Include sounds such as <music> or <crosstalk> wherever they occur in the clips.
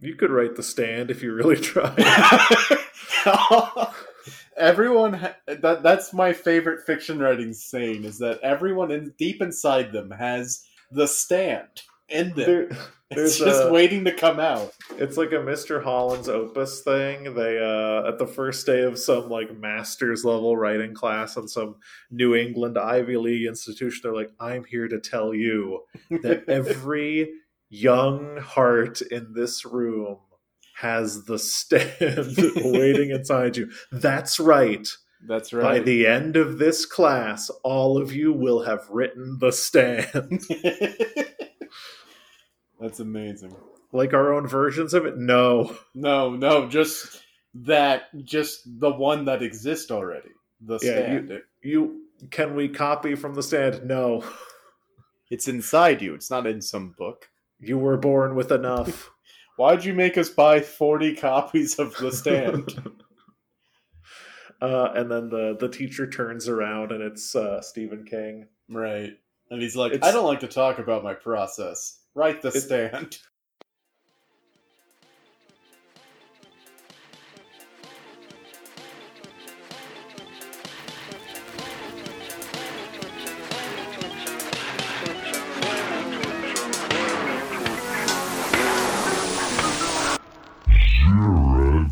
You could write the stand if you really <laughs> tried. <laughs> everyone ha- that that's my favorite fiction writing saying is that everyone in deep inside them has the stand in them. There- it's just a- waiting to come out. It's like a Mr. Holland's Opus thing. They uh at the first day of some like master's level writing class on some New England Ivy League institution, they're like, I'm here to tell you that <laughs> every young heart in this room has the stand <laughs> waiting inside you. That's right. That's right. By the end of this class, all of you will have written the stand. <laughs> That's amazing. like our own versions of it? No. No, no, just that, just the one that exists already. The Yeah, stand. You can we copy from the stand? No. it's inside you. It's not in some book. You were born with enough. <laughs> Why'd you make us buy forty copies of the stand? <laughs> uh, and then the the teacher turns around and it's uh, Stephen King. right. And he's like, It's- I don't like to talk about my process. Write the It- stand.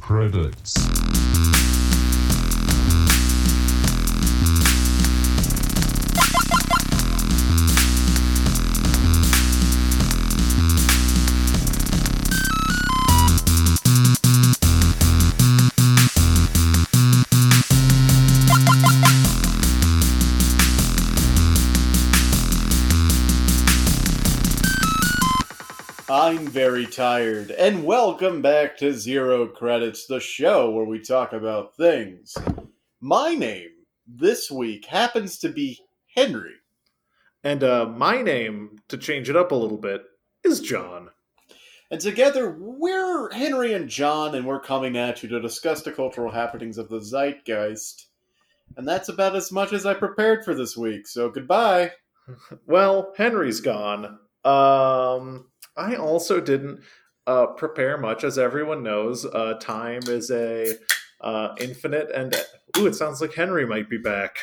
Zero I'm very tired, and welcome back to Zero Credits, the show where we talk about things. My name this week happens to be Henry. And uh, my name, to change it up a little bit, is John. And together, we're Henry and John, and we're coming at you to discuss the cultural happenings of the zeitgeist. And that's about as much as I prepared for this week, so goodbye. <laughs> Well, Henry's gone. Um, I also didn't uh, prepare much, as everyone knows. Uh, time is a uh, infinite, and ooh, it sounds like Henry might be back.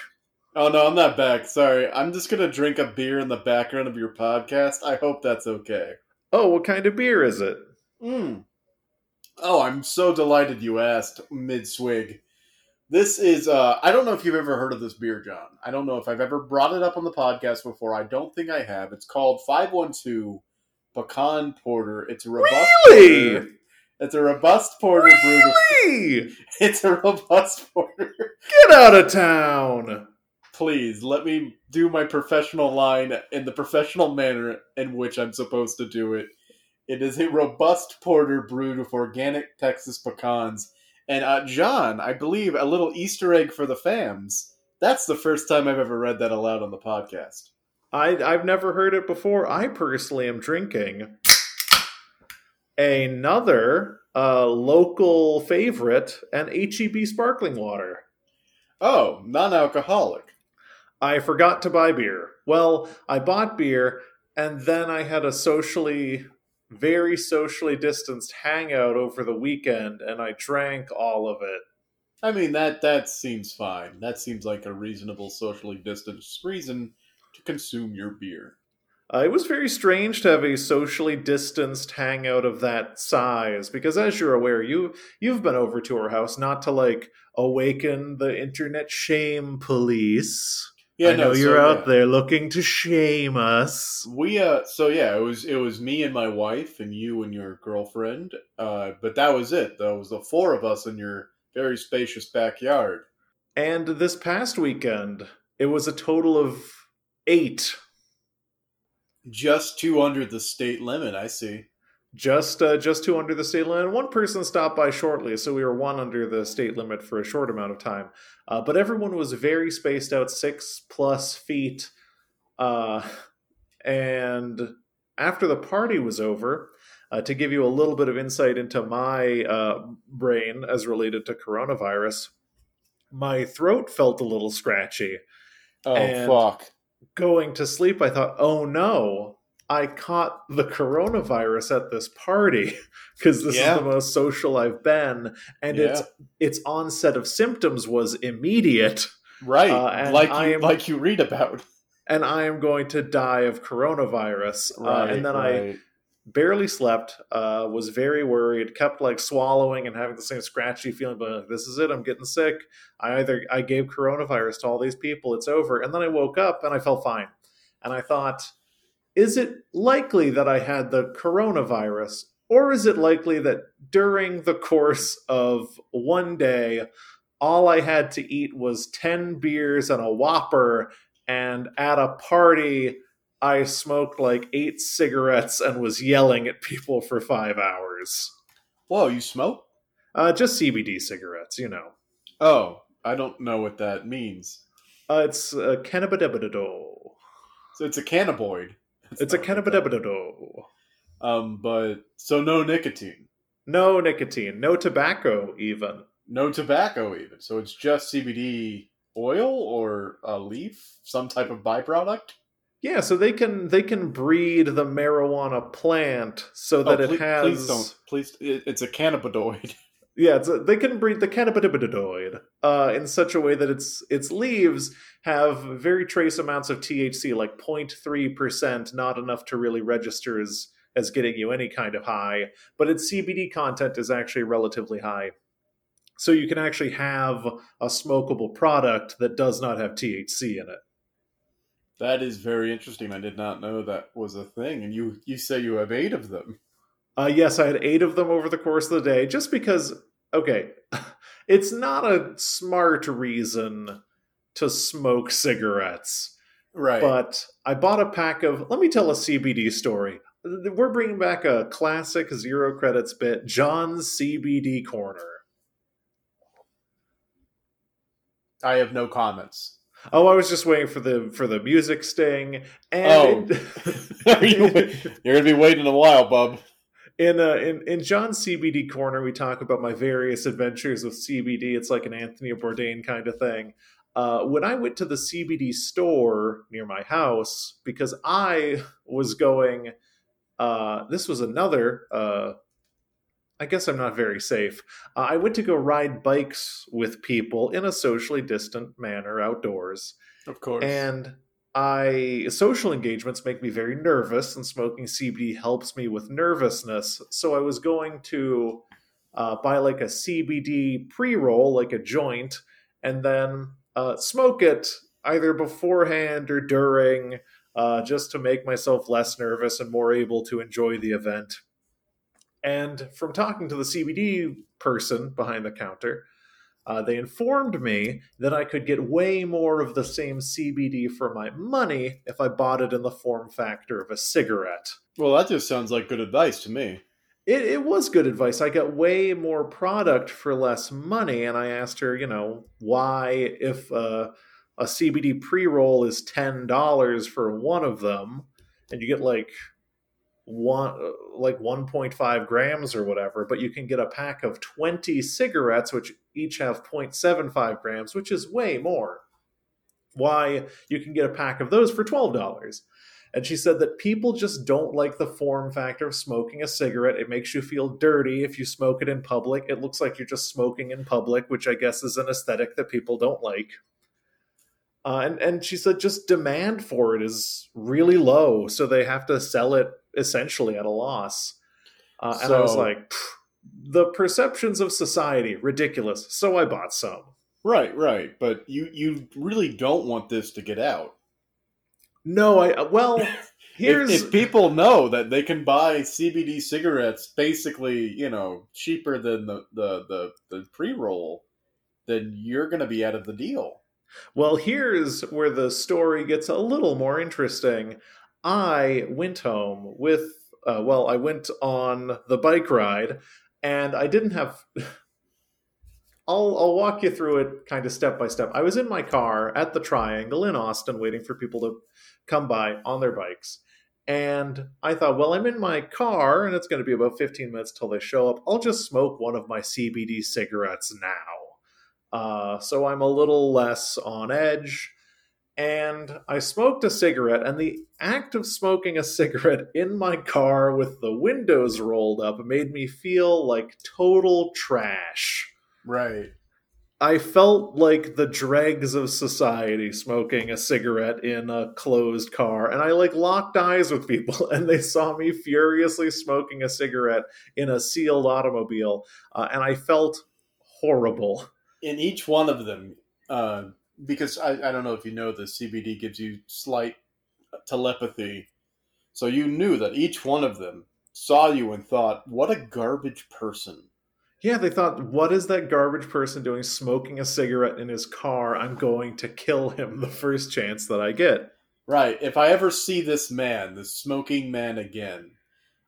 Oh no, I'm not back. Sorry. I'm just gonna drink a beer in the background of your podcast. I hope that's okay. Oh, what kind of beer is it? Mm. Oh, I'm so delighted you asked mid swig. This is uh I don't know if you've ever heard of this beer, John. I don't know if I've ever brought it up on the podcast before. I don't think I have. It's called 512 Pecan Porter. It's a robust Really? porter. It's a robust porter brewed Really? <laughs> It's a robust porter. Get out of town! Please let me do my professional line in the professional manner in which I'm supposed to do it. It is a robust porter brewed with organic Texas pecans. And uh, John, I believe a little Easter egg for the fams. That's the first time I've ever read that aloud on the podcast. I, I've never heard it before. I personally am drinking another uh, local favorite, an HEB sparkling water. Oh, non-alcoholic. I forgot to buy beer. Well, I bought beer, and then I had a socially, very socially distanced hangout over the weekend, and I drank all of it. I mean that that seems fine. That seems like a reasonable socially distanced reason consume your beer. Uh, it was very strange to have a socially distanced hangout of that size because, as you're aware, you you've been over to our house not to like awaken the internet shame police. Yeah, I know no, so, you're out yeah. there looking to shame us. We uh so yeah, it was it was me and my wife and you and your girlfriend. Uh but that was it. That was the four of us in your very spacious backyard. And this past weekend, it was a total of eight. Just two under the state limit, I see. Just uh, just two under the state limit. One person stopped by shortly, so we were one under the state limit for a short amount of time. Uh, but everyone was very spaced out, six plus feet. Uh, and after the party was over, uh, to give you a little bit of insight into my uh, brain as related to coronavirus, my throat felt a little scratchy. Oh And- fuck. Going to sleep, I thought, oh no, I caught the coronavirus at this party <laughs> because this Yeah. is the most social I've been, and its its onset of symptoms was immediate, Right, Uh, like you, am- like you read about. and I am going to die of coronavirus. uh, and then I right. Barely slept, uh, was very worried, kept like swallowing and having the same scratchy feeling, but like, this is it, I'm getting sick. I either I gave coronavirus to all these people, it's over. And then I woke up and I felt fine. And I thought, is it likely that I had the coronavirus? Or is it likely that during the course of one day, all I had to eat was 10 beers and a Whopper, and at a party, I smoked like eight cigarettes and was yelling at people for five hours. Whoa, you smoke? Uh, just CBD cigarettes, you know. Oh, I don't know what that means. Uh, it's a cannabidibidado. So it's a cannabinoid. It's a not what that- cannabidibidado. Um, but so no nicotine, No nicotine, no tobacco, even. no tobacco, even. So it's just CBD oil or a leaf, some type of byproduct. Yeah, so they can they can breed the marijuana plant so that oh, it please, has. please don't. Please, it's a cannabinoid. <laughs> Yeah, it's a, they can breed the cannabinoid uh, in such a way that its its leaves have very trace amounts of THC, like 0.3 percent, not enough to really register as as getting you any kind of high. But its CBD content is actually relatively high, so you can actually have a smokable product that does not have THC in it. That is very interesting. I did not know that was a thing. And you you say you have eight of them. Uh, yes, I had eight of them over the course of the day, just because. Okay, <laughs> it's not a smart reason to smoke cigarettes, Right. but I bought a pack of. Let me tell a CBD story. We're bringing back a classic zero credits bit, John's CBD Corner. I have no comments. Oh, I was just waiting for the for the music sting, Oh. <laughs> <laughs> and you, you're gonna be waiting a while, bub. In uh, in in John's CBD corner, we talk about my various adventures with CBD. It's like an Anthony Bourdain kind of thing. Uh, when I went to the CBD store near my house, because I was going, uh, this was another. I guess I'm not very safe. Uh, I went to go ride bikes with people in a socially distant manner outdoors. Of course. And I social engagements make me very nervous, and smoking CBD helps me with nervousness. So I was going to uh, buy like a CBD pre roll, like a joint, and then uh, smoke it either beforehand or during, uh, just to make myself less nervous and more able to enjoy the event. And from talking to the CBD person behind the counter, uh, they informed me that I could get way more of the same CBD for my money if I bought it in the form factor of a cigarette. well, that just sounds like good advice to me. It, it was good advice. I got way more product for less money, and I asked her, you know, why if uh, a CBD pre roll is ten dollars for one of them, and you get like one uh, like 1.5 grams or whatever but you can get a pack of 20 cigarettes which each have 0.75 grams which is way more. Why you can get a pack of those for $12 and she said that people just don't like the form factor of smoking a cigarette. It makes you feel dirty if you smoke it in public. It looks like you're just smoking in public which i guess is an aesthetic that people don't like. Uh, and and she said just demand for it is really low, so they have to sell it essentially at a loss. Uh, and I was like, the perceptions of society ridiculous. So I bought some. Right, right. But you you really don't want this to get out. No, I well here's <laughs> if, if people know that they can buy CBD cigarettes basically, you know, cheaper than the the the, the pre roll, then you're going to be out of the deal. Well, here's where the story gets a little more interesting. I went home with, uh, well, I went on the bike ride, and I didn't have. <laughs> I'll I'll walk you through it kind of step by step. I was in my car at the Triangle in Austin, waiting for people to come by on their bikes, and I thought, well, I'm in my car, and it's going to be about 15 minutes till they show up. I'll just smoke one of my CBD cigarettes now. Uh, so I'm a little less on edge. And I smoked a cigarette, and the act of smoking a cigarette in my car with the windows rolled up made me feel like total trash. Right. I felt like the dregs of society smoking a cigarette in a closed car, and I like locked eyes with people, <laughs> and they saw me furiously smoking a cigarette in a sealed automobile, uh, and I felt horrible. In each one of them, uh, because I, I don't know if you know this, CBD gives you slight telepathy. So you knew that each one of them saw you and thought, what a garbage person. Yeah, they thought, what is that garbage person doing smoking a cigarette in his car? I'm going to kill him the first chance that I get. Right. If I ever see this man, this smoking man again,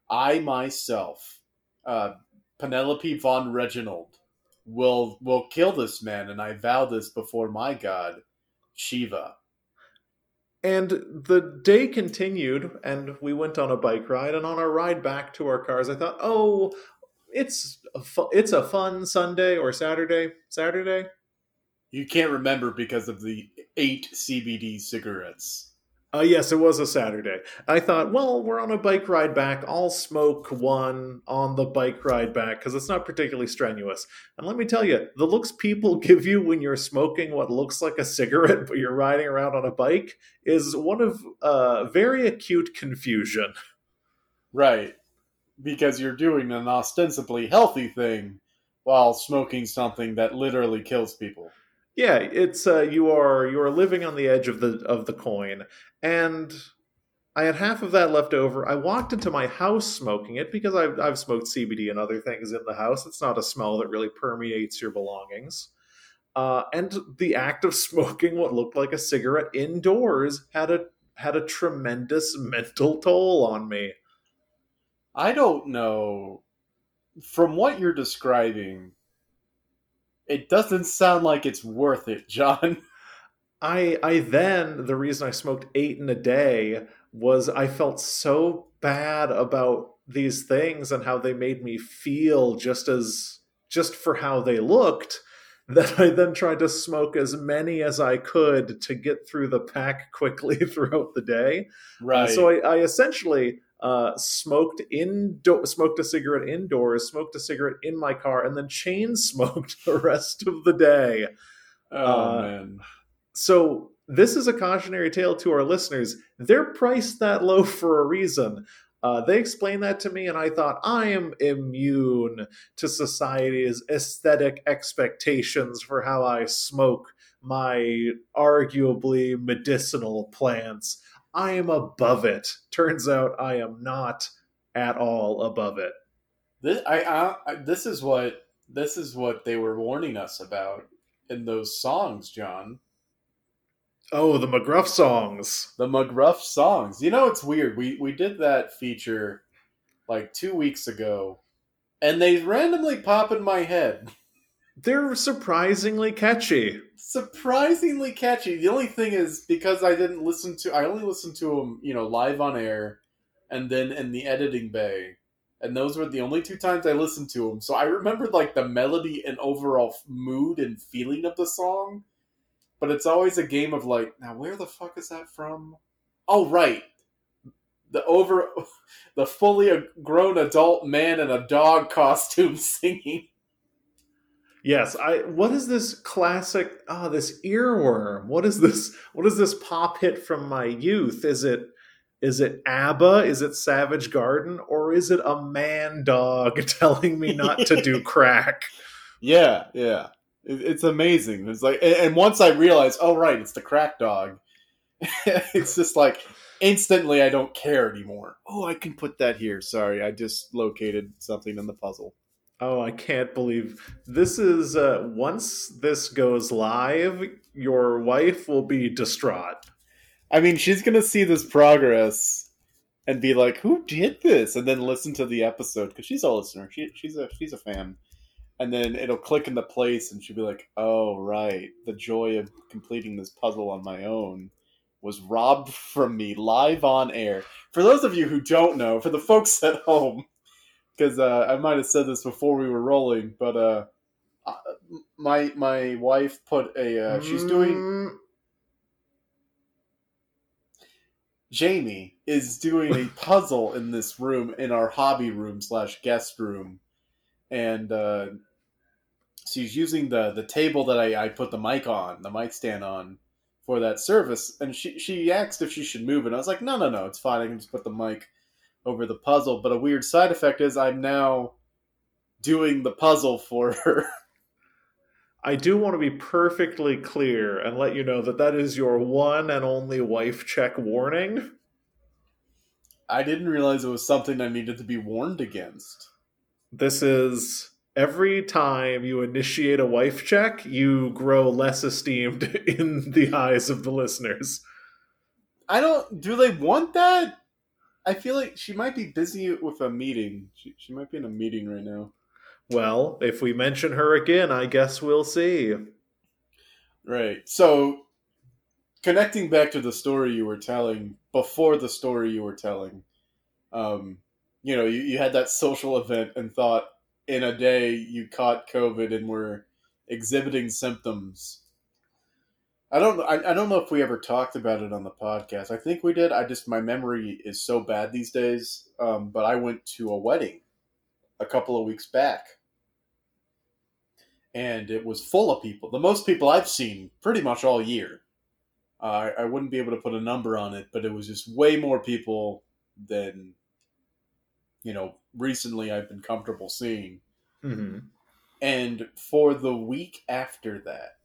I myself, uh, Penelope von Reginald, will will kill this man, and I vow this before my god, Shiva. And the day continued, and we went on a bike ride. And on our ride back to our cars, I thought, "Oh, it's a fu- it's a fun Sunday or Saturday. Saturday. You can't remember because of the eight CBD cigarettes. Uh, yes, it was a Saturday. I thought, well, we're on a bike ride back. I'll smoke one on the bike ride back because it's not particularly strenuous. And let me tell you, the looks people <laughs> give you when you're smoking what looks like a cigarette but you're riding around on a bike is one of uh, very acute confusion. Right. Because you're doing an ostensibly healthy thing while smoking something that literally kills people. Yeah, it's uh, you are you are living on the edge of the of the coin, and I had half of that left over. I walked into my house smoking it because I've I've smoked CBD and other things in the house. It's not a smell that really permeates your belongings. Uh, and the act of smoking what looked like a cigarette indoors had a had a tremendous <laughs> mental toll on me. I don't know. From what you're describing, it doesn't sound like it's worth it, John. <laughs> I I then the reason I smoked eight in a day was I felt so bad about these things and how they made me feel just as just for how they looked <laughs> that I then tried to smoke as many as I could to get through the pack quickly <laughs> throughout the day. Right. Uh, so I, I essentially uh, smoked indo- smoked a cigarette indoors, smoked a cigarette in my car, and then chain smoked <laughs> the rest of the day. oh uh, man. So this is a cautionary tale to our listeners. They're priced that low for a reason. Uh, they explained that to me, and I thought I am immune to society's aesthetic expectations for how I smoke my arguably medicinal plants. I am above it. Turns out I am not at all above it. This I, I, I this is what this is what they were warning us about in those songs, John. Oh, the McGruff songs. The McGruff songs. You know, it's weird. We we did that feature like two weeks ago, and they randomly pop in my head. <laughs> They're surprisingly catchy. Surprisingly catchy. The only thing is because I didn't listen to. I only listened to them, you know, live on air, and then in the editing bay, and those were the only two times I listened to them. So I remembered like the melody and overall mood and feeling of the song but it's always a game of like, now where the fuck is that from? Oh, right. The over, <laughs> the fully grown adult man in a dog costume <laughs> singing. Yes, I. What is this classic? Ah, this earworm. What is this? What is this pop hit from my youth? Is it? Is it ABBA? Is it Savage Garden? Or is it a man dog <laughs> telling me not to do <laughs> crack? Yeah, yeah. It- It's amazing. It's like, and and once I realized, oh right, it's the crack dog. <laughs> it's just like instantly, I don't care anymore. Oh, I can put that here. Sorry, I just located something in the puzzle. Oh, I can't believe this is. Uh, once this goes live, your wife will be distraught. I mean, she's gonna see this progress and be like, "Who did this?" and then listen to the episode because she's a listener. She, she's a she's a fan, and then it'll click into place, and she'll be like, "Oh, right, the joy of completing this puzzle on my own was robbed from me live on air." For those of you who don't know, for the folks at home, because uh, I might have said this before we were rolling, but uh, uh, my my wife put a uh, she's doing Jamie is doing a <laughs> puzzle in this room in our hobby room slash guest room, and uh, she's using the the table that I, I put the mic on, the mic stand on for that service, and she she asked if she should move, it. I was like, no, no, no, it's fine. I can just put the mic over the puzzle. But a weird side effect is I'm now doing the puzzle for her. <laughs> I do want to be perfectly clear and let you know that that is your one and only wife check warning. I didn't realize it was something I needed to be warned against. This is every time you initiate a wife check, you grow less esteemed <laughs> in the eyes of the listeners. I don't. Do they want that? I feel like she might be busy with a meeting. She, she might be in a meeting right now. Well, if we mention her again, I guess we'll see. Right. So, connecting back to the story you were telling before the story you were telling, um, you know, you, you had that social event and thought in a day you caught COVID and were exhibiting symptoms. I don't. I, I don't know if we ever talked about it on the podcast. I think we did. I just my memory is so bad these days. Um, but I went to a wedding a couple of weeks back, and it was full of people. The most people I've seen pretty much all year. Uh, I, I wouldn't be able to put a number on it, but it was just way more people than you know recently I've been comfortable seeing. Mm-hmm. And for the week after that,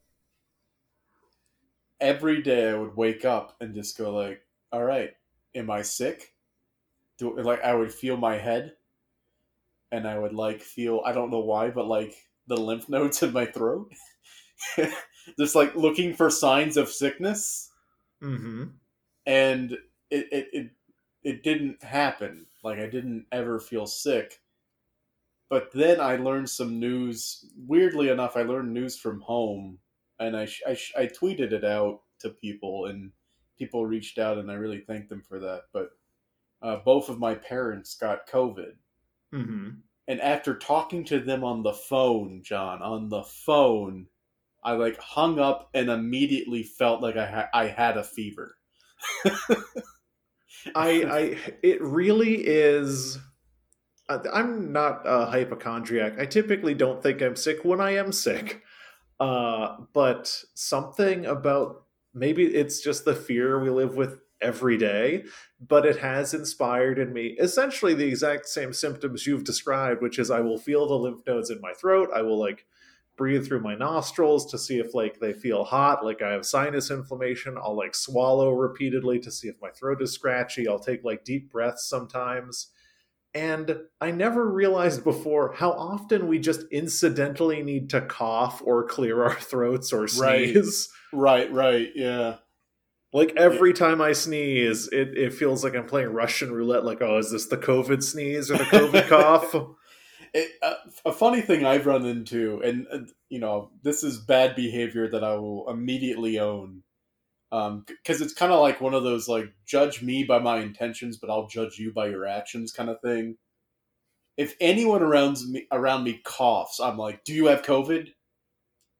every day I would wake up and just go like, "All right, am I sick?" Do like I would feel my head, and I would like feel I don't know why, but like the lymph <laughs> nodes in my throat, <laughs> just like looking for signs of sickness, Mm-hmm. and it it it, it didn't happen. Like I didn't ever feel sick. But then I learned some news. Weirdly enough, I learned news from home, and I I, I tweeted it out to people, and people reached out, and I really thanked them for that. But uh, both of my parents got COVID, Mm-hmm. and after talking to them on the phone, John, on the phone, I like hung up and immediately felt like I ha- I had a fever. <laughs> I, I, it really is. I'm not a hypochondriac. I typically don't think I'm sick when I am sick. Uh, but something about maybe it's just the fear we live with every day, but it has inspired in me essentially the exact same symptoms you've described, which is I will feel the lymph nodes in my throat. I will like breathe through my nostrils to see if like they feel hot, like I have sinus inflammation. I'll like swallow repeatedly to see if my throat is scratchy. I'll take like deep breaths sometimes. And I never realized before how often we just incidentally need to cough or clear our <laughs> throats or sneeze. right, right, yeah. Like every time I sneeze, it, it feels like I'm playing Russian roulette. Like, oh, is this the COVID sneeze or the COVID <laughs> cough? It, uh, a funny thing I've run into, and uh, you know, this is bad behavior that I will immediately own, Um, because it's kind of like one of those like judge me by my intentions, but I'll judge you by your actions kind of thing. If anyone around me around me coughs, I'm like, "Do you have COVID?"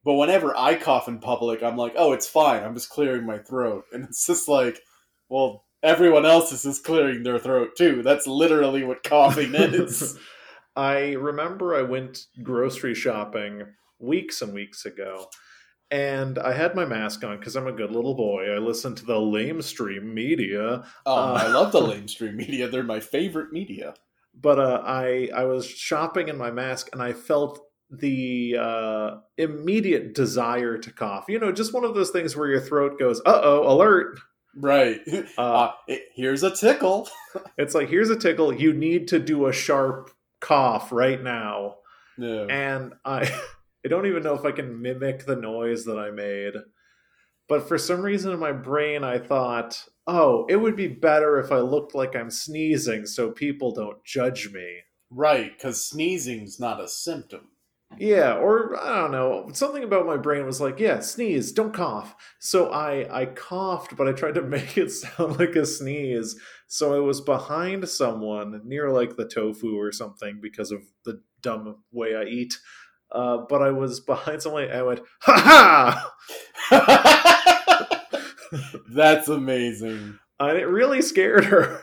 But whenever I cough in public, I'm like, "Oh, it's fine. I'm just clearing my throat," <laughs> and it's just like, well. Everyone else is just clearing their throat too. That's literally what coughing <laughs> is. I remember I went grocery shopping weeks and weeks ago, and I had my mask on because I'm a good little boy. I listened to the lamestream media, Oh, Uh, I love the <laughs> lamestream media. They're my favorite media. but uh, I I was shopping in my mask, and I felt the uh, immediate desire to cough. You know, just one of those things where your throat goes, "Uh oh, alert!" Right. <laughs> Uh, Uh, it- here's a tickle. <laughs> It's like here's a tickle. You need to do a sharp cough right now. No. and I I don't even know if I can mimic the noise that I made. But for some reason in my brain I thought, "Oh, it would be better if I looked like I'm sneezing so people don't judge me." Right, because sneezing's not a symptom. Yeah, or I don't know, something about my brain was like, "Yeah, sneeze, don't cough." So I I coughed, but I tried to <laughs> make it sound like a sneeze. So I was behind someone near like the tofu or something because of the dumb way I eat. Uh, but I was behind someone. I went, "Ha ha!" <laughs> That's amazing. and it really scared her.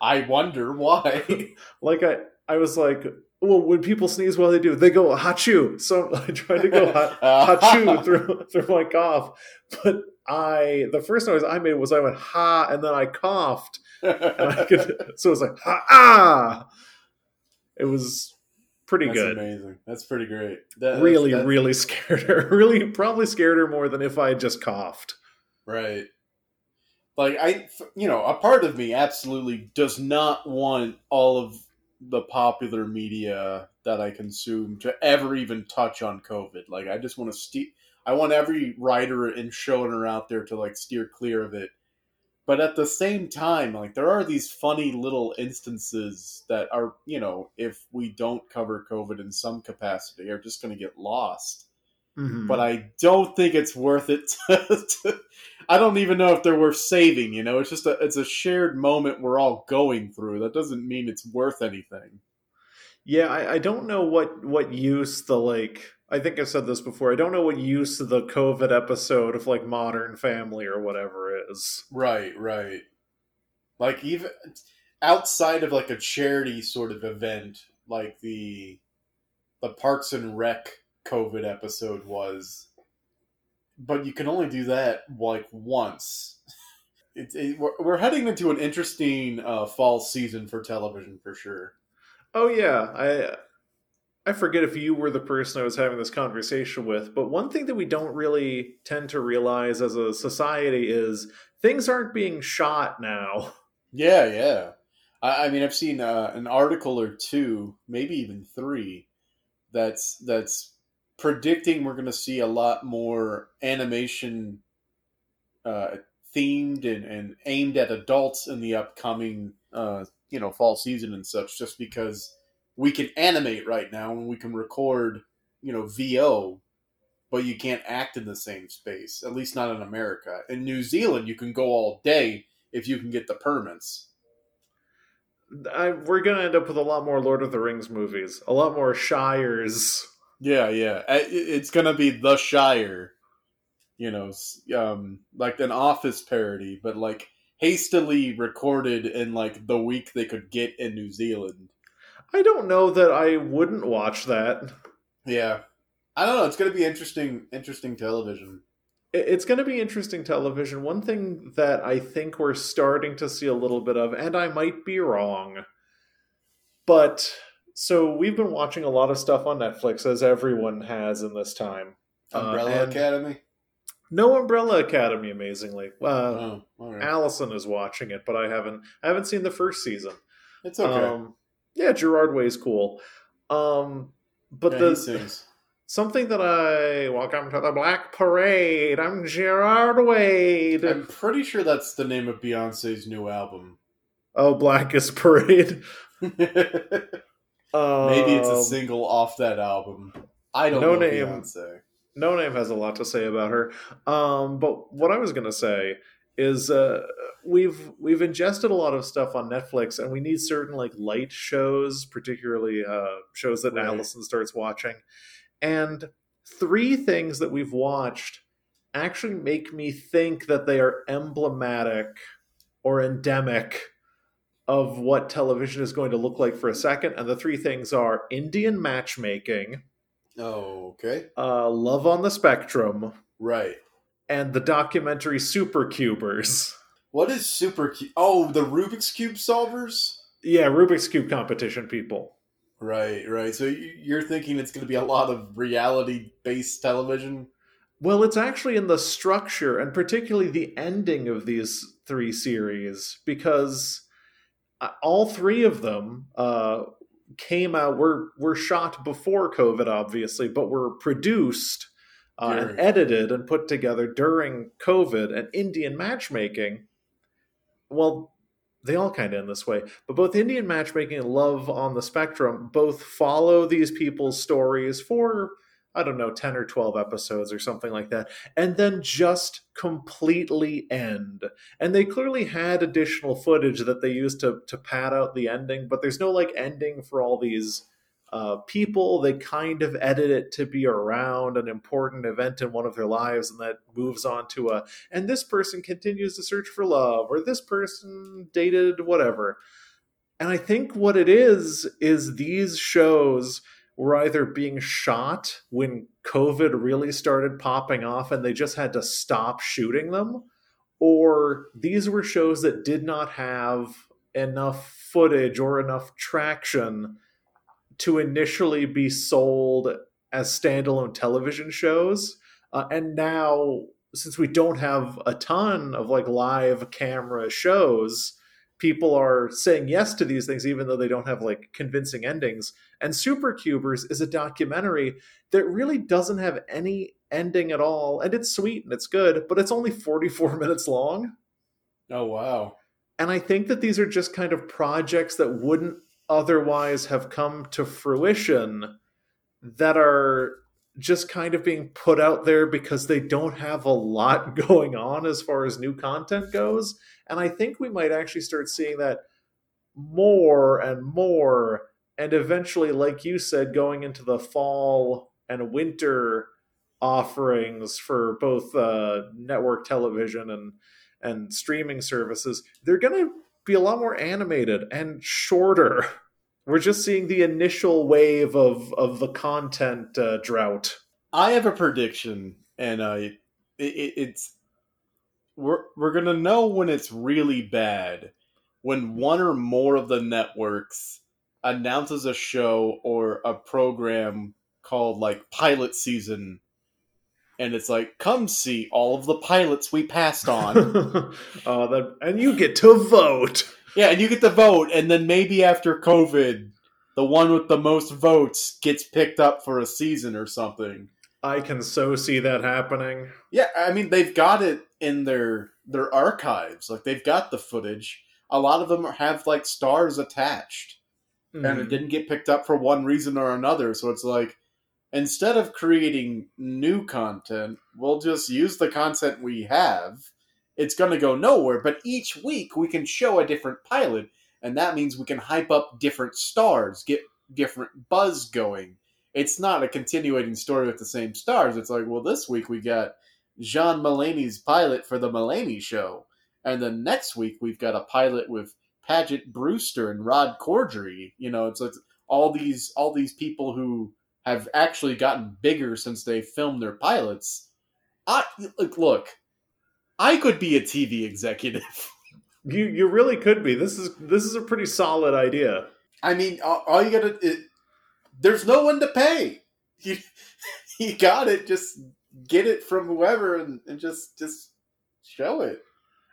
I wonder why. <laughs> like I, I was like, well, when people sneeze, what do they do? They go achoo. So <laughs> I tried to go ha- achoo through through my cough, but I the first noise I made was I went ha, and then I coughed, and I could, so it was like ha ah. It was pretty That's good. amazing. That's pretty great. That- really, that- really <laughs> scared her. Really, probably scared her more than if I had just coughed. Right. Like I, you know, a part of me absolutely does not want all of the popular media that I consume to ever even touch on COVID. Like I just want to ste- I want every writer and showrunner out there to like steer clear of it. But at the same time, like there are these funny little instances that are, you know, if we don't cover COVID in some capacity, are just going to get lost Mhm. but I don't think it's worth it. <laughs> To, to- I don't even know if they're worth saving. You know, it's just a it's a shared moment we're all going through. That doesn't mean it's worth anything. Yeah, I, I don't know what what use the like. I think I've said this before. I don't know what use the COVID episode of like Modern Family or whatever is. Right, right. Like even outside of like a charity sort of event, like the the Parks and Rec COVID episode was, but you can only do that like once. It's it, we're, we're heading into an interesting uh, fall season for television for sure. Oh yeah, I I forget if you were the person I was having this conversation with, but one thing that we don't really tend to realize as a society is things aren't being shot now. Yeah, yeah. I, I mean, I've seen uh, an article or two, maybe even three, that's that's predicting we're going to see a lot more animation uh, themed and, and aimed at adults in the upcoming uh, you know fall season and such. Just because we can animate right now and we can record you know VO, but you can't act in the same space. At least not in America. In New Zealand, you can go all day if you can get the permits. I, we're gonna end up with a lot more Lord of the Rings movies, a lot more Shires. Yeah, yeah. It's gonna be the Shire, you know, um, like an Office parody, but like hastily recorded in like the week they could get in New Zealand. I don't know that I wouldn't watch that. Yeah, I don't know. It's gonna be interesting, interesting television. It's going to be interesting television. One thing that I think we're starting to see a little bit of, and I might be wrong, but so we've been watching a lot of stuff on Netflix, as everyone has in this time. Uh, Umbrella and Academy. No Umbrella Academy, amazingly. Uh, Oh, right. Allison is watching it, but I haven't. I haven't seen the first season. It's okay. Um, yeah, Gerard Way's cool. Um, but yeah, the he something that I welcome to the Black Parade. I'm Gerard Wade. I'm pretty sure that's the name of Beyonce's new album. Oh, Blackest Parade. <laughs> Maybe Um, it's a single off that album. I don't No know name. Beyonce. Noname has a lot to say about her. Um, but what I was going to say is uh, we've we've ingested a lot of stuff on Netflix, and we need certain like light shows, particularly uh, shows that Right. Allison starts watching. And three things that we've watched actually make me think that they are emblematic or endemic of what television is going to look like for a second. And the three things are Indian matchmaking, Oh, okay. uh, Love on the Spectrum, Right. and the documentary Super Cubers. What is super cube? Oh, the Rubik's Cube solvers? Yeah, Rubik's Cube competition people. Right, right. So you- you're thinking it's going to be a lot of reality based television? Well, it's actually in the structure and particularly the ending of these three series because uh, all three of them uh, came out were were shot before COVID, obviously, but were produced uh, and edited and put together during COVID. And Indian matchmaking, well, they all kind of end this way, but both Indian matchmaking and Love on the Spectrum both follow these people's stories for I don't know, 10 or 12 episodes or something like that, and then just completely end. And they clearly had additional footage that they used to, to pad out the ending, but there's no like ending for all these uh, people. They kind of edit it to be around an important event in one of their lives, and that moves on to a. And this person continues to search for love, or this person dated whatever. And I think what it is is these shows were either being shot when COVID really started popping off and they just had to stop shooting them, or these were shows that did not have enough footage or enough traction to initially be sold as standalone television shows. Uh, and now, since we don't have a ton of like live camera shows, people are saying yes to these things even though they don't have like convincing endings. And Supercubers is a documentary that really doesn't have any ending at all. And it's sweet and it's good, but it's only 44 <laughs> minutes long. Oh, wow. And I think that these are just kind of projects that wouldn't otherwise have come to fruition that are just kind of being put out there because they don't have a lot <laughs> going on as far as new content goes. And I think we might actually start seeing that more and more. And eventually, like you said, going into the fall and winter offerings for both uh, network television and and streaming services, they're going to be a lot more animated and shorter. <laughs> We're just seeing the initial wave of of the content uh, drought. I have a prediction, and uh, it, it, it's we're we're gonna know when it's really bad when one or more of the networks announces a show or a program called like pilot season and it's like come see all of the pilots we passed on <laughs> uh, that, and you get to vote yeah and you get to vote and then maybe after covid the one with the most votes gets picked up for a season or something i can so see that happening yeah i mean they've got it in their their archives like they've got the footage a lot of them have like stars attached mm. and it didn't get picked up for one reason or another so it's like instead of creating new content, we'll just use the content we have. It's going to go nowhere, but each week we can show a different pilot, and that means we can hype up different stars, get different buzz going. It's not a continuating story with the same stars. It's like, well, this week we got John Mulaney's pilot for the Mulaney show, and then next week we've got a pilot with Paget Brewster and Rob Corddry. You know, it's like all these all these people who have actually gotten bigger since they filmed their pilots. I look, I could be a TV executive. <laughs> You you really could be. This is this is a pretty solid idea. I mean, all, all you gotta it, there's no one to pay. <laughs> You you got it. Just get it from whoever and, and just just show it.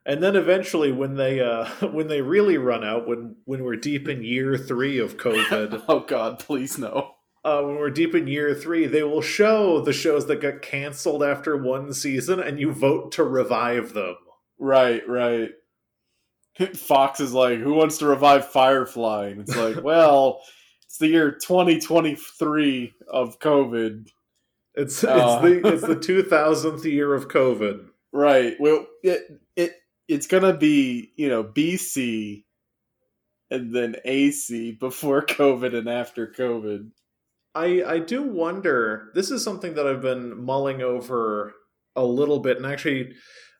And then eventually, when they uh, <laughs> when they really run out, when when we're deep in year three of COVID, oh God, please no uh, when we're deep in year three, they will show the shows that got canceled after one season, and you vote to revive them. Right, right. <laughs> Fox is like, "Who wants to revive Firefly?" And it's like, <laughs> "Well, it's the year 2023 of COVID. It's uh, it's the it's the <laughs> 2000th year of COVID. Right. Well, it it it's gonna be you know BC and then AC before COVID and after COVID. I I do wonder. This is something that I've been mulling over a little bit, and actually,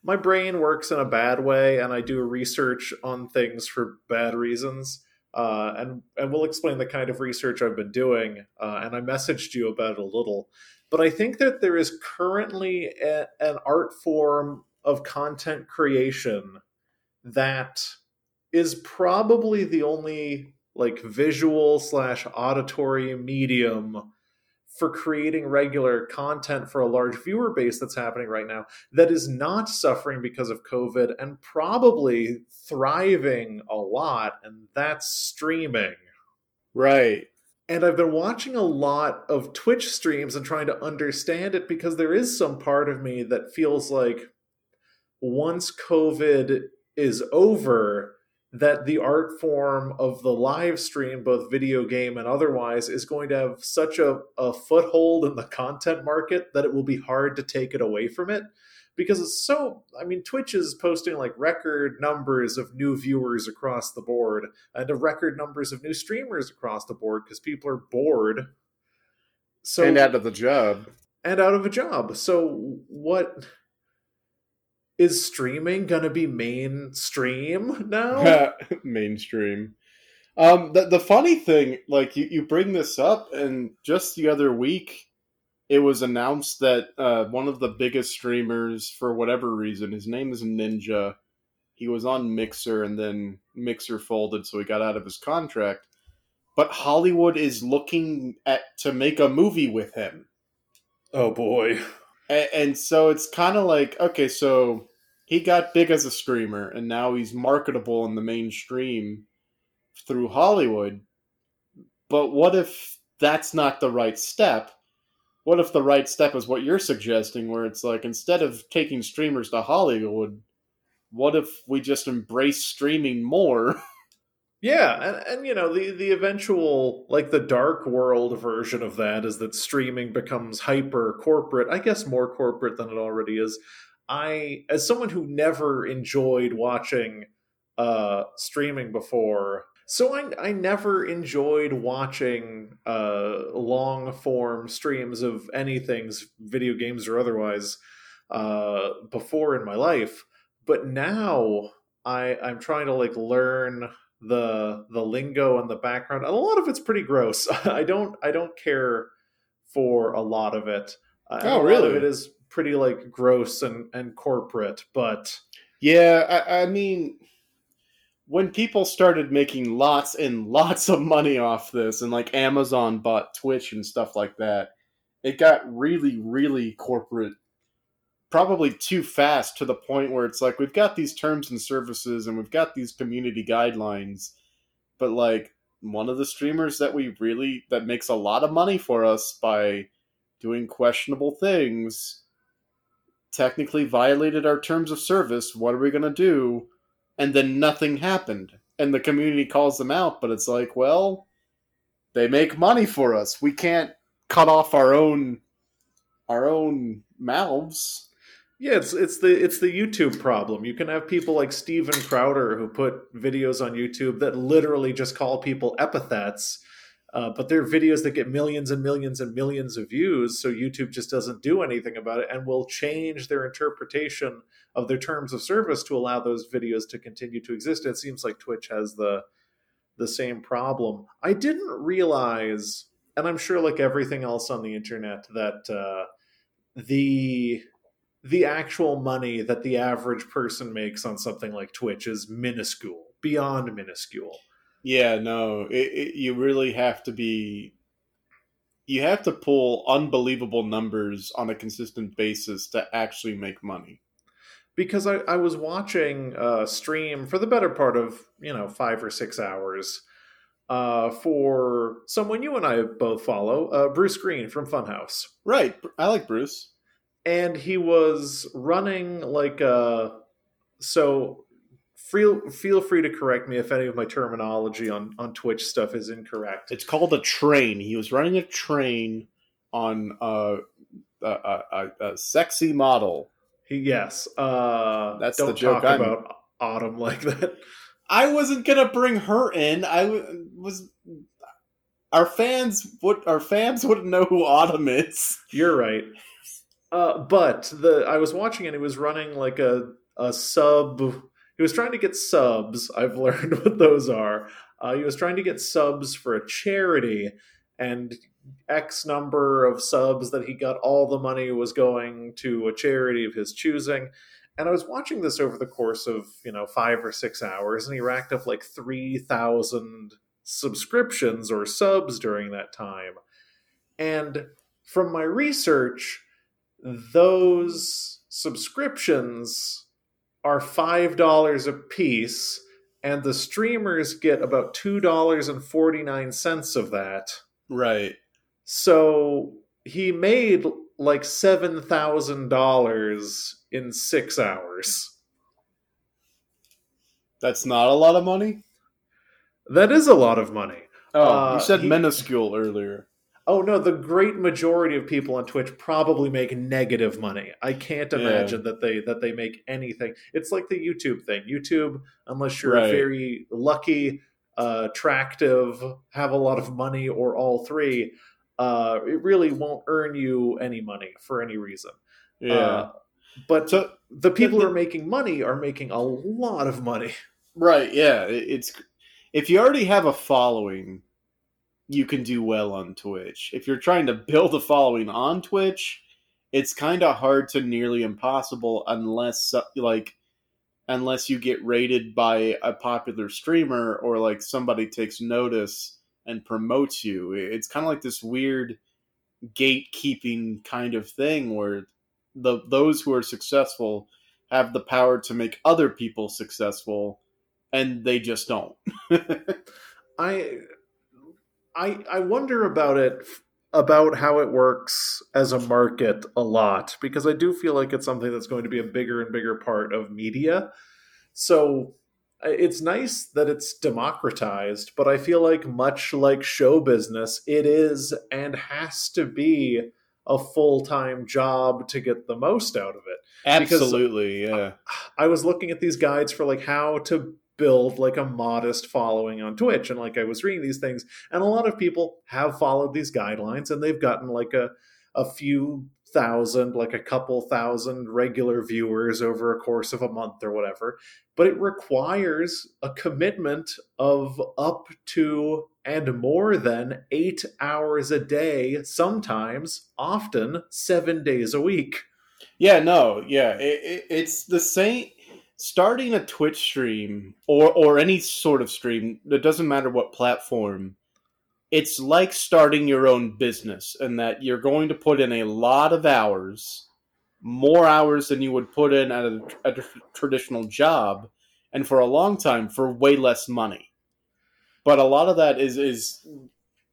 my brain works in a bad way, and I do research on things for bad reasons. Uh, and and we'll explain the kind of research I've been doing. Uh, and I messaged you about it a little, but I think that there is currently a, an art form of content creation that is probably the only like visual slash auditory medium for creating regular content for a large viewer base that's happening right now that is not suffering because of COVID and probably thriving a lot, and that's streaming. Right. And I've been watching a lot of Twitch streams and trying to understand it because there is some part of me that feels like once COVID is over, that the art form of the live stream, both video game and otherwise, is going to have such a, a foothold in the content market that it will be hard to take it away from it. Because it's so i mean twitch is posting like record numbers of new viewers across the board and a record numbers of new streamers across the board because people are bored. So and out of the job. and out of a job. So what is streaming gonna be mainstream now <laughs> mainstream. Um, the the funny thing, like you, you bring this up, and just the other week, it was announced that uh, one of the biggest streamers, for whatever reason, his name is Ninja. He was on Mixer, and then Mixer folded, so he got out of his contract. But Hollywood is looking at to make a movie with him. oh boy And, and so it's kind of like, okay, so he got big as a streamer, and now he's marketable in the mainstream through Hollywood. But what if that's not the right step? What if the right step is what you're suggesting, where it's like instead of taking streamers to Hollywood, what if we just embrace streaming more? <laughs> Yeah, and, and you know the the eventual like the dark world version of that is that streaming becomes hyper corporate. I guess more corporate than it already is. I as someone who never enjoyed watching uh streaming before, so I I never enjoyed watching uh long form streams of anything's video games or otherwise uh before in my life. But now I I'm trying to like learn the the lingo and the background and a lot of it's pretty gross <laughs> i don't i don't care for a lot of it Uh, Oh, a lot really? of it is pretty like gross and and corporate but Yeah, I, I mean, when people started making lots and <laughs> lots of money off this, and like Amazon bought Twitch and stuff like that, it got really, really corporate. Probably too fast to the point where it's like we've got these terms and services and we've got these community guidelines, but like one of the streamers that we really that makes a lot of money for us by doing questionable things technically violated our terms of service. What are we going to do? And then nothing happened. And the community calls them out, but it's like, well, they make money for us. We can't cut off our own our own mouths. yeah it's it's the it's the youtube problem you can have people like steven crowder who put videos on youtube that literally just call people epithets uh, but they're videos that get millions and millions and millions of views so youtube just doesn't do anything about it and will change their interpretation of their terms of service to allow those videos to continue to exist. It seems like twitch has the the same problem. I didn't realize and i'm sure like everything else on the internet that uh, the the actual money that the average person makes on something like twitch is minuscule beyond minuscule Yeah, no, it, it, you really have to be. You have to pull unbelievable numbers on a consistent basis to actually make money. because I, I was watching a stream for the better part of you know five or six hours uh, for someone you and I both follow, uh, Bruce Greene from Funhaus, Right, I like Bruce. and he was running like a so. Feel feel free to correct me if any of my terminology on on Twitch stuff is incorrect. It's called a train. He was running a train on a a, a, sexy model. He, yes, uh, That's don't the joke talk I'm- about Autumn like that. I wasn't gonna bring her in. I w- was. Our fans would. Our fans wouldn't know who Autumn is. You're right. Uh, but the I was watching and he was running like a a sub. He was trying to get subs. I've learned <laughs> what those are. Uh, he was trying to get subs for a charity, and X number of subs that he got, all the money was going to a charity of his choosing. And I was watching this over the course of you know five or six hours, and he racked up like three thousand subscriptions or subs during that time. And from my research, those subscriptions are $5 a piece, and the streamers get about $2.49 of that. Right. So he made like $7,000 in six hours. That's not a lot of money. That is a lot of money. Oh, Uh, you said he- minuscule earlier. Oh no, the great majority of people on Twitch probably make negative money. I can't Yeah. imagine that they that they make anything. It's like the YouTube thing. YouTube, unless you're Right. very lucky, uh, attractive, have a lot of money, or all three, uh, it really won't earn you any money for any reason. Yeah. Uh, but so the people the- who are making money are making a lot of money. Right, yeah. It's if you already have a following, you can do well on Twitch. If you're trying to build a following on Twitch, it's kind of hard to nearly impossible unless uh, like unless you get rated by a popular streamer or like somebody takes notice and promotes you. It's kind of like this weird gatekeeping kind of thing where the those who are successful have the power to make other people successful and they just don't. <laughs> I I I wonder about it about how it works as a market a lot because I do feel like it's something that's going to be a bigger and bigger part of media. So it's nice that it's democratized, but I feel like much like show business, it is and has to be a full-time job to get the most out of it. Absolutely, yeah. I was looking at these guides for like how to build like a modest following on Twitch and like I was reading these things and a lot of people have followed these guidelines and they've gotten like a a few thousand like a couple thousand regular viewers over a course of a month or whatever but it requires a commitment of up to and more than 8 hours a day sometimes often 7 days a week Yeah, no, yeah. It, it, it's the same. Starting a Twitch stream or or any sort of stream, it doesn't matter what platform. It's like starting your own business, in that you're going to put in a lot of hours, more hours than you would put in at a, a traditional job, and for a long time for way less money. But a lot of that is is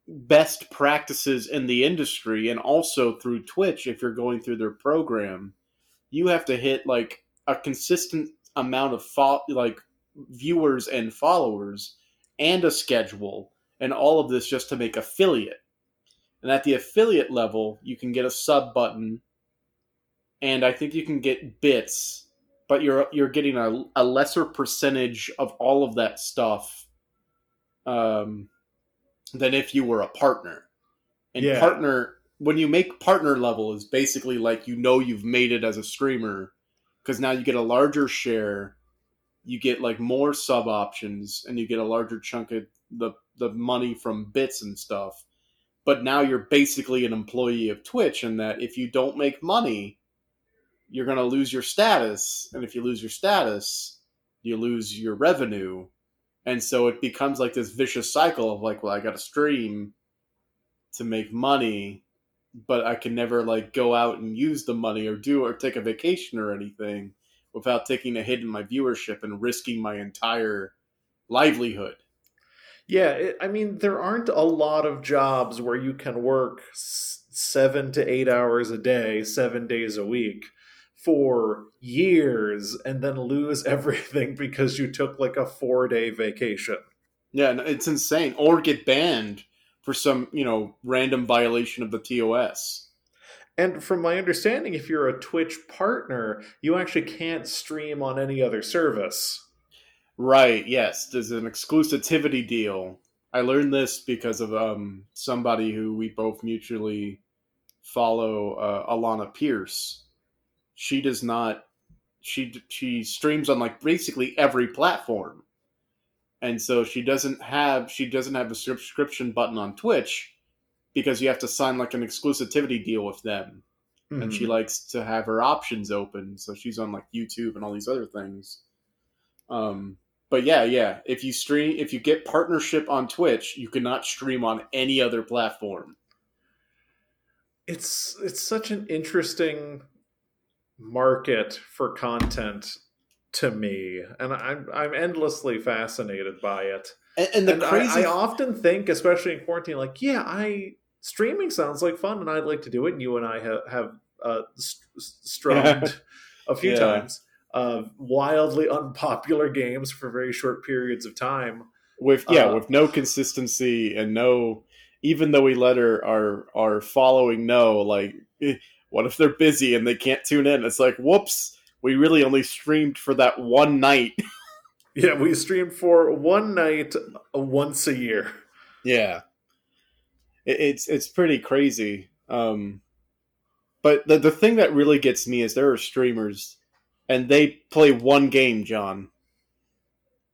best practices in the industry and also through Twitch if you're going through their program you have to hit like a consistent amount of fo- like viewers and followers and a schedule and all of this just to make affiliate and at the affiliate level you can get a sub button and i think you can get bits but you're you're getting a, a lesser percentage of all of that stuff um, than if you were a partner and Yeah. partner when you make partner level is basically like you know you've made it as a streamer because now you get a larger share you get like more sub options and you get a larger chunk of the the money from bits and stuff. But now you're basically an employee of twitch and that if you don't make money you're to lose your status. And if you lose your status you lose your revenue. And so it becomes like this vicious cycle of like well i got to stream to make money but i can never like go out and use the money or do or take a vacation or anything without taking a hit in my viewership and risking my entire livelihood Yeah, it, I mean, there aren't a lot of jobs where you can work seven to eight hours a day, seven days a week for years and then lose <laughs> everything because you took like a four day vacation. yeah it's insane or get banned for some you know random violation of the tos And from my understanding, if you're a Twitch partner, you actually can't stream on any other service. Right. Yes. There's an exclusivity deal. I learned this because of um, somebody who we both mutually follow, uh, Alanah Pearce. She does not. She she streams on like basically every platform, and so she doesn't have she doesn't have a subscription button on Twitch because you have to sign like an exclusivity deal with them. And she likes to have her options open. So she's on like youtube and all these other things. Um but yeah yeah if you stream if you get partnership on twitch you cannot stream on any other platform. It's it's such an interesting market for content to me, and I'm I'm endlessly fascinated by it. and, and the and I- crazy I, often think, especially in quarantine, like, yeah, I streaming sounds like fun, and I'd like to do it. And you and I have have uh, st- strummed <laughs> a few Yeah. times uh, wildly unpopular games for very short periods of time. with yeah uh, with no consistency and no even though we let our our, our following know, like, eh, what if they're busy and they can't tune in? It's like, whoops, we really only streamed for that one night. <laughs> Yeah, we stream for one night once a year. Yeah, it, it's it's pretty crazy. Um, but the the thing that really gets me is there are streamers, and they play one game, John,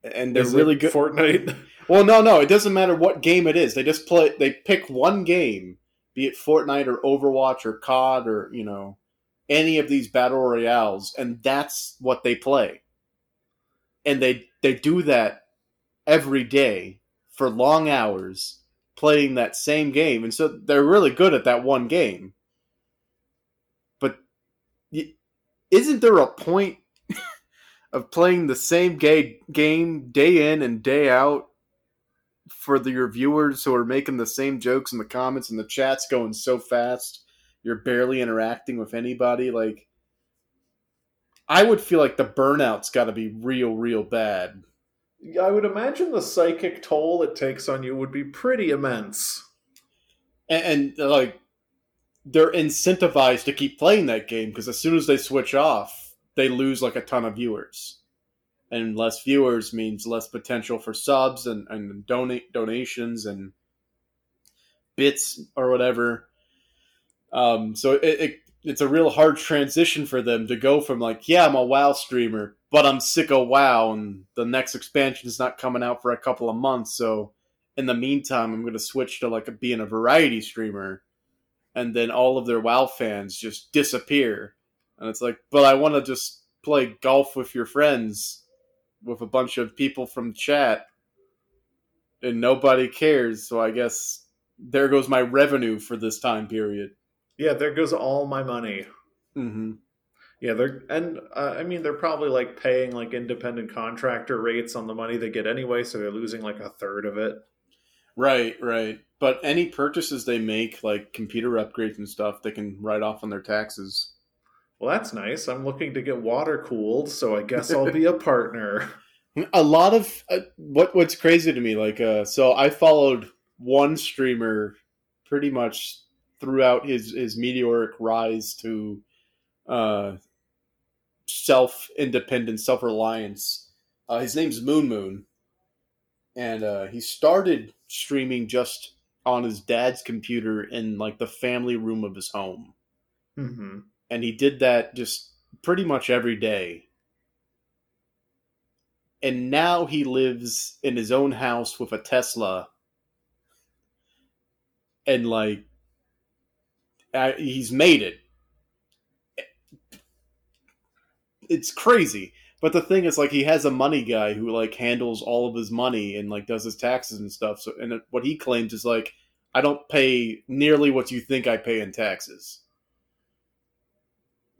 and they're Is it really good. Fortnite. <laughs> well, no, no, it doesn't matter what game it is. They just play. They pick one game, be it Fortnite or Overwatch or COD or you know any of these battle royales, and that's what they play. And they they do that every day for long hours playing that same game. And so they're really good at that one game. But isn't there a point <laughs> of playing the same gay game day in and day out for the, your viewers who are making the same jokes in the comments and the chat's going so fast you're barely interacting with anybody like i would feel like the burnout's got to be real real bad I would imagine the psychic toll it takes on you would be pretty immense. and, and like they're incentivized to keep playing that game because as soon as they switch off, they lose like a ton of viewers, and less viewers means less potential for subs and and donate donations and bits or whatever. Um, so it, it it's a real hard transition for them to go from like, yeah, I'm a WoW streamer, but I'm sick of WoW, and the next expansion is not coming out for a couple of months, so in the meantime, I'm going to switch to like being a variety streamer, and then all of their WoW fans just disappear, and it's like, but I want to just play golf with your friends, with a bunch of people from chat, and nobody cares. So I guess there goes my revenue for this time period. Yeah, there goes all my money. Mm-hmm. Yeah, they're and uh, I mean they're probably like paying like independent contractor rates on the money they get anyway, so they're losing like a third of it. Right, right. But any purchases they make, like computer upgrades and stuff, they can write off on their taxes. Well, that's nice. I'm looking to get water cooled, so I guess I'll be <laughs> a partner. A lot of uh, what what's crazy to me, like, uh, so I followed one streamer pretty much throughout his his meteoric rise to uh, self independence, self reliance. Uh, his name's Moon Moon, and uh, he started streaming just on his dad's computer in like the family room of his home, hmm and he did that just pretty much every day. And now he lives in his own house with a Tesla, and like uh, he's made it. It's crazy. But the thing is, like, he has a money guy who like handles all of his money and like does his taxes and stuff. So, and what he claims is like, I don't pay nearly what you think I pay in taxes.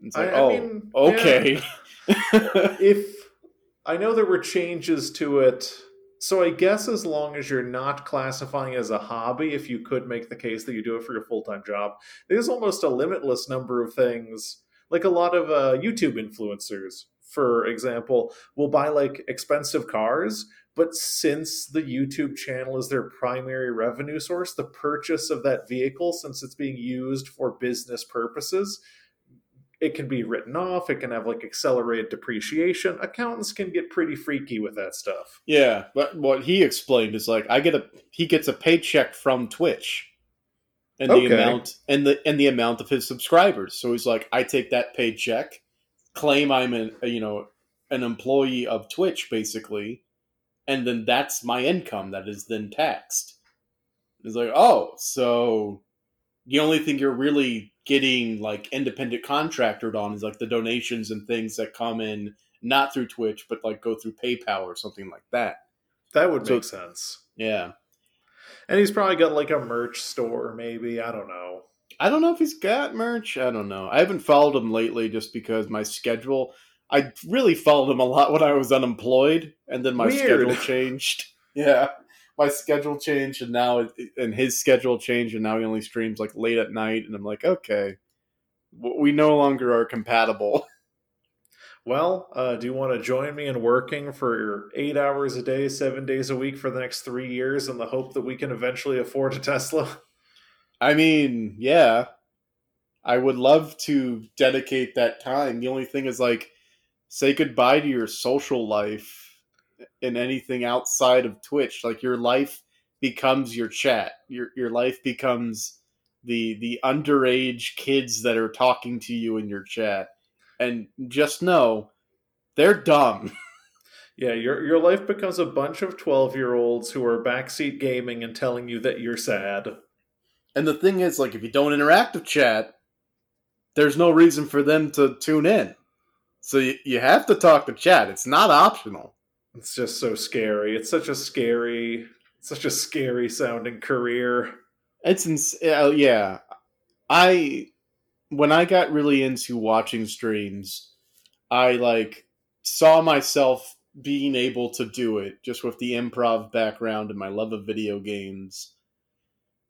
It's like, I- I oh, mean, okay. if I know there were changes to it, so I guess as long as you're not classifying as a hobby, if you could make the case that you do it for your full time job, there's almost a limitless number of things. Like a lot of uh, YouTube influencers, for example, will buy like expensive cars, but since the YouTube channel is their primary revenue source, the purchase of that vehicle, since it's being used for business purposes, it can be written off. It can have like accelerated depreciation. Accountants can get pretty freaky with that stuff. Yeah, but what he explained is like I get a he gets a paycheck from Twitch, and the amount and the and the amount of his subscribers. So he's like, I take that paycheck, claim I'm an a, you know an employee of Twitch basically, and then that's my income that is then taxed. He's like, oh, so the only thing you're really getting like independent contractored on is like the donations and things that come in not through Twitch, but like go through PayPal or something like that. That would So- make sense. Yeah. And he's probably got like a merch store, maybe. I don't know. I don't know if he's got merch. I don't know. I haven't followed him lately just because my schedule. I really followed him a lot when I was unemployed, and then my Weird. schedule changed. <laughs> Yeah, my schedule changed, and now it, and his schedule changed, and now he only streams like late at night, and I'm like, okay, we no longer are compatible. <laughs> Well, uh, do you want to join me in working for eight hours a day, seven days a week for the next three years in the hope that we can eventually afford a Tesla? I mean, yeah. I would love to dedicate that time. The only thing is like say goodbye to your social life and anything outside of Twitch. Like your life becomes your chat. Your your life becomes the the underage kids that are talking to you in your chat. And just know they're dumb. <laughs> Yeah, your your life becomes a bunch of twelve year olds who are backseat gaming and telling you that you're sad. And the thing is, like, if you don't interact with chat, there's no reason for them to tune in. So you, you have to talk to chat. It's not optional. It's just so scary. It's such a scary, such a scary sounding career. It's ins- uh, yeah. I when I got really into watching streams, I like saw myself being able to do it just with the improv background and my love of video games.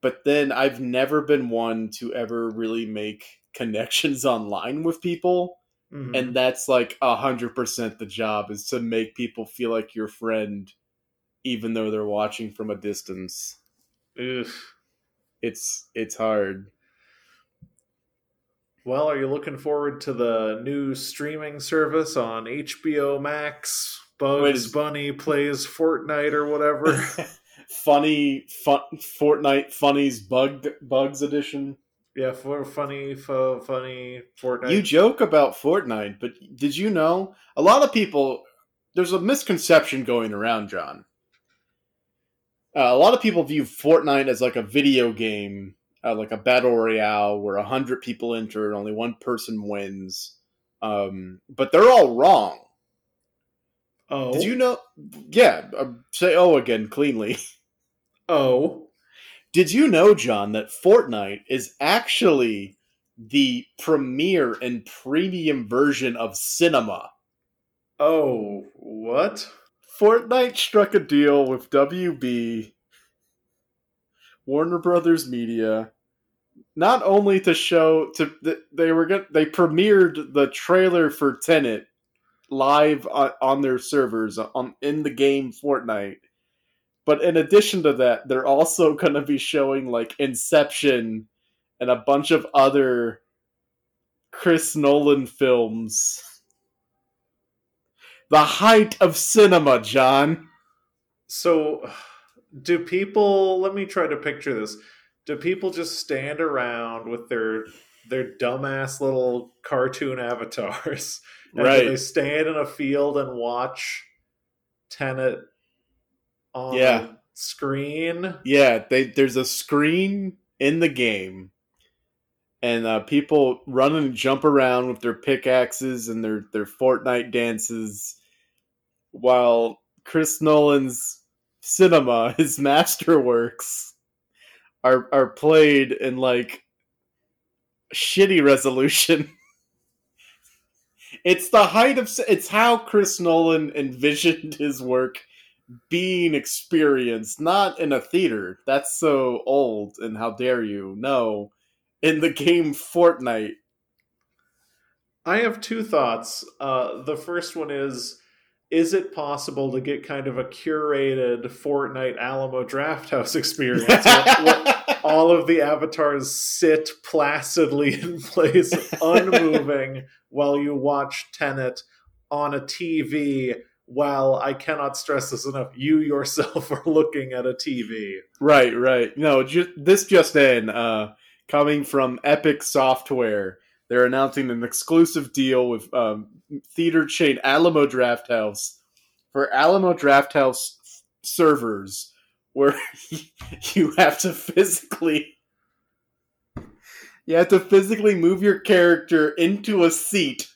But then I've never been one to ever really make connections <laughs> online with people. Mhm. And that's like a hundred percent the job is to make people feel like your friend, even though they're watching from a distance. Ugh. It's it's hard. Well, are you looking forward to the new streaming service on HBO Max? Bugs Bunny plays Fortnite or whatever. <laughs> funny fun, Fortnite funnies bug bugs edition. Yeah, for funny, fu- funny Fortnite. You joke about Fortnite, but did you know a lot of people? There's a misconception going around, John. Uh, a lot of people view Fortnite as like a video game, uh, like a battle royale where a hundred people enter and only one person wins. Um, but they're all wrong. oh, Did you know? Yeah, uh, say "oh" again cleanly. Oh, Did you know, John, that Fortnite is actually the premier and premium version of cinema? oh, what? Fortnite struck a deal with WB, Warner Brothers Media, not only to show to they were get, they premiered the trailer for Tenet live on, on their servers on in the game Fortnite. But in addition to that, they're also <laughs> going to be showing like Inception and a bunch of other Chris Nolan films. The height of cinema, John. So, <sighs> do people? Let me try to picture this. Do people just stand around with their their dumbass little cartoon avatars? <laughs> And Right. they stand in a field and watch Tenet on Yeah. screen? Yeah, they there's a screen in the game, and uh, people run and jump around with their pickaxes and their their Fortnite dances, while Chris Nolan's cinema, <laughs> his masterworks, are are played in like shitty resolution. <laughs> it's the height of it's how Chris Nolan envisioned his work being experienced, not in a theater. That's so old, and how dare you? No, in the game Fortnite. I have two thoughts. Uh, the first one is Is it possible to get kind of a curated Fortnite Alamo Drafthouse <laughs> experience? where- where <laughs> all of the avatars sit placidly in place, <laughs> unmoving, while you watch Tenet on a TV. While I cannot stress this enough, you yourself <laughs> are looking at a TV. Right, right. No, ju- this just in, uh, coming from Epic Software, they're announcing an exclusive deal with um, theater chain Alamo Drafthouse for Alamo Drafthouse servers, where <laughs> you have to physically you have to physically move your character into a seat,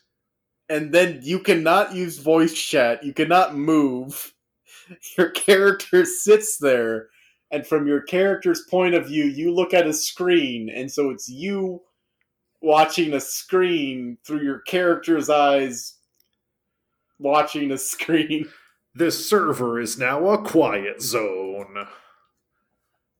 and then you cannot use voice chat. You cannot move. <laughs> Your character sits there and from your character's point of view, you look at a screen, and so it's you watching a screen through your character's eyes, watching a <laughs> screen. This server is now a quiet zone.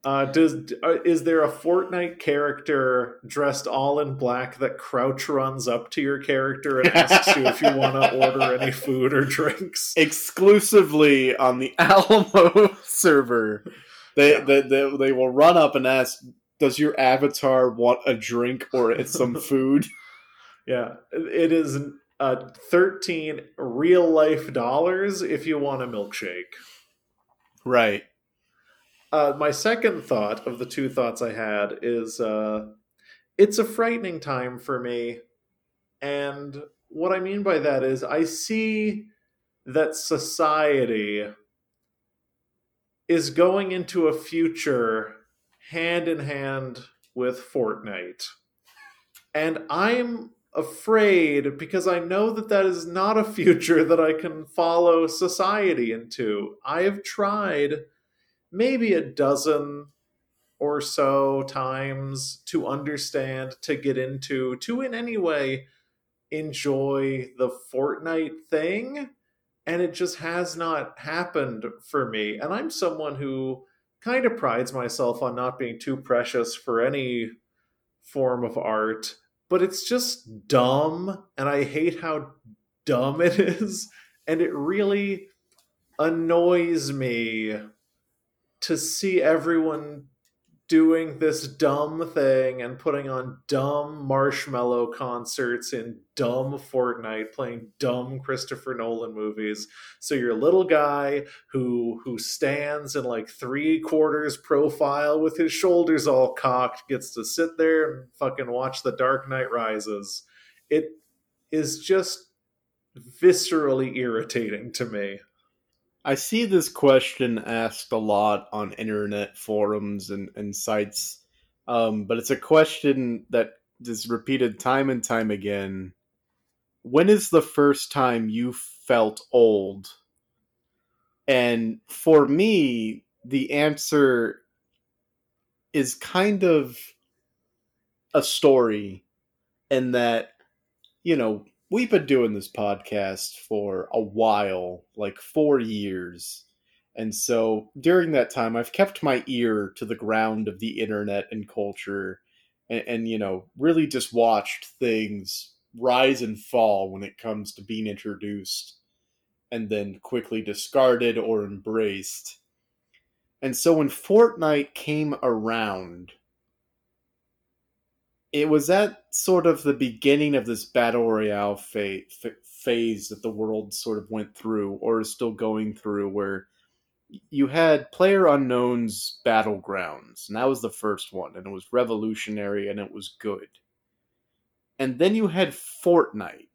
Uh, does uh, is there a Fortnite character dressed all in black that crouch runs up to your character and asks you if you <laughs> want to order any food or drinks? Exclusively on the <laughs> Alamo server, they, Yeah. they, they they will run up and ask, "Does your avatar want a drink or some <laughs> food?" Yeah, it is uh, thirteen real life dollars if you want a milkshake. Right. Uh, my second thought of the two thoughts I had is uh, it's a frightening time for me. And what I mean by that is I see that society is going into a future hand in hand with Fortnite. And I'm afraid because I know that that is not a future that I can follow society into. I have tried maybe a dozen or so times to understand, to get into, to in any way enjoy the Fortnite thing. And it just has not happened for me. And I'm someone who kind of prides myself on not being too precious for any form of art, but it's just dumb. And I hate how dumb it <laughs> is. And it really annoys me to see everyone doing this dumb thing and putting on dumb Marshmello concerts in dumb Fortnite, playing dumb Christopher Nolan movies. So your little guy who who stands in like three quarters profile with his shoulders all cocked gets to sit there and fucking watch The Dark Knight Rises. It is just viscerally irritating to me. I see this question asked a lot on internet forums and, and sites, um, but it's a question that is repeated time and time again. When is the first time you felt old? And for me, the answer is kind of a story in that, you know, we've been doing this podcast for a while, like four years. And so during that time, I've kept my ear to the ground of the internet and culture and, and, you know, really just watched things rise and fall when it comes to being introduced and then quickly discarded or embraced. And so when Fortnite came around, it was at sort of the beginning of this battle royale fa- phase that the world sort of went through or is still going through where you had player unknown's battlegrounds and that was the first one and it was revolutionary and it was good. And then you had fortnite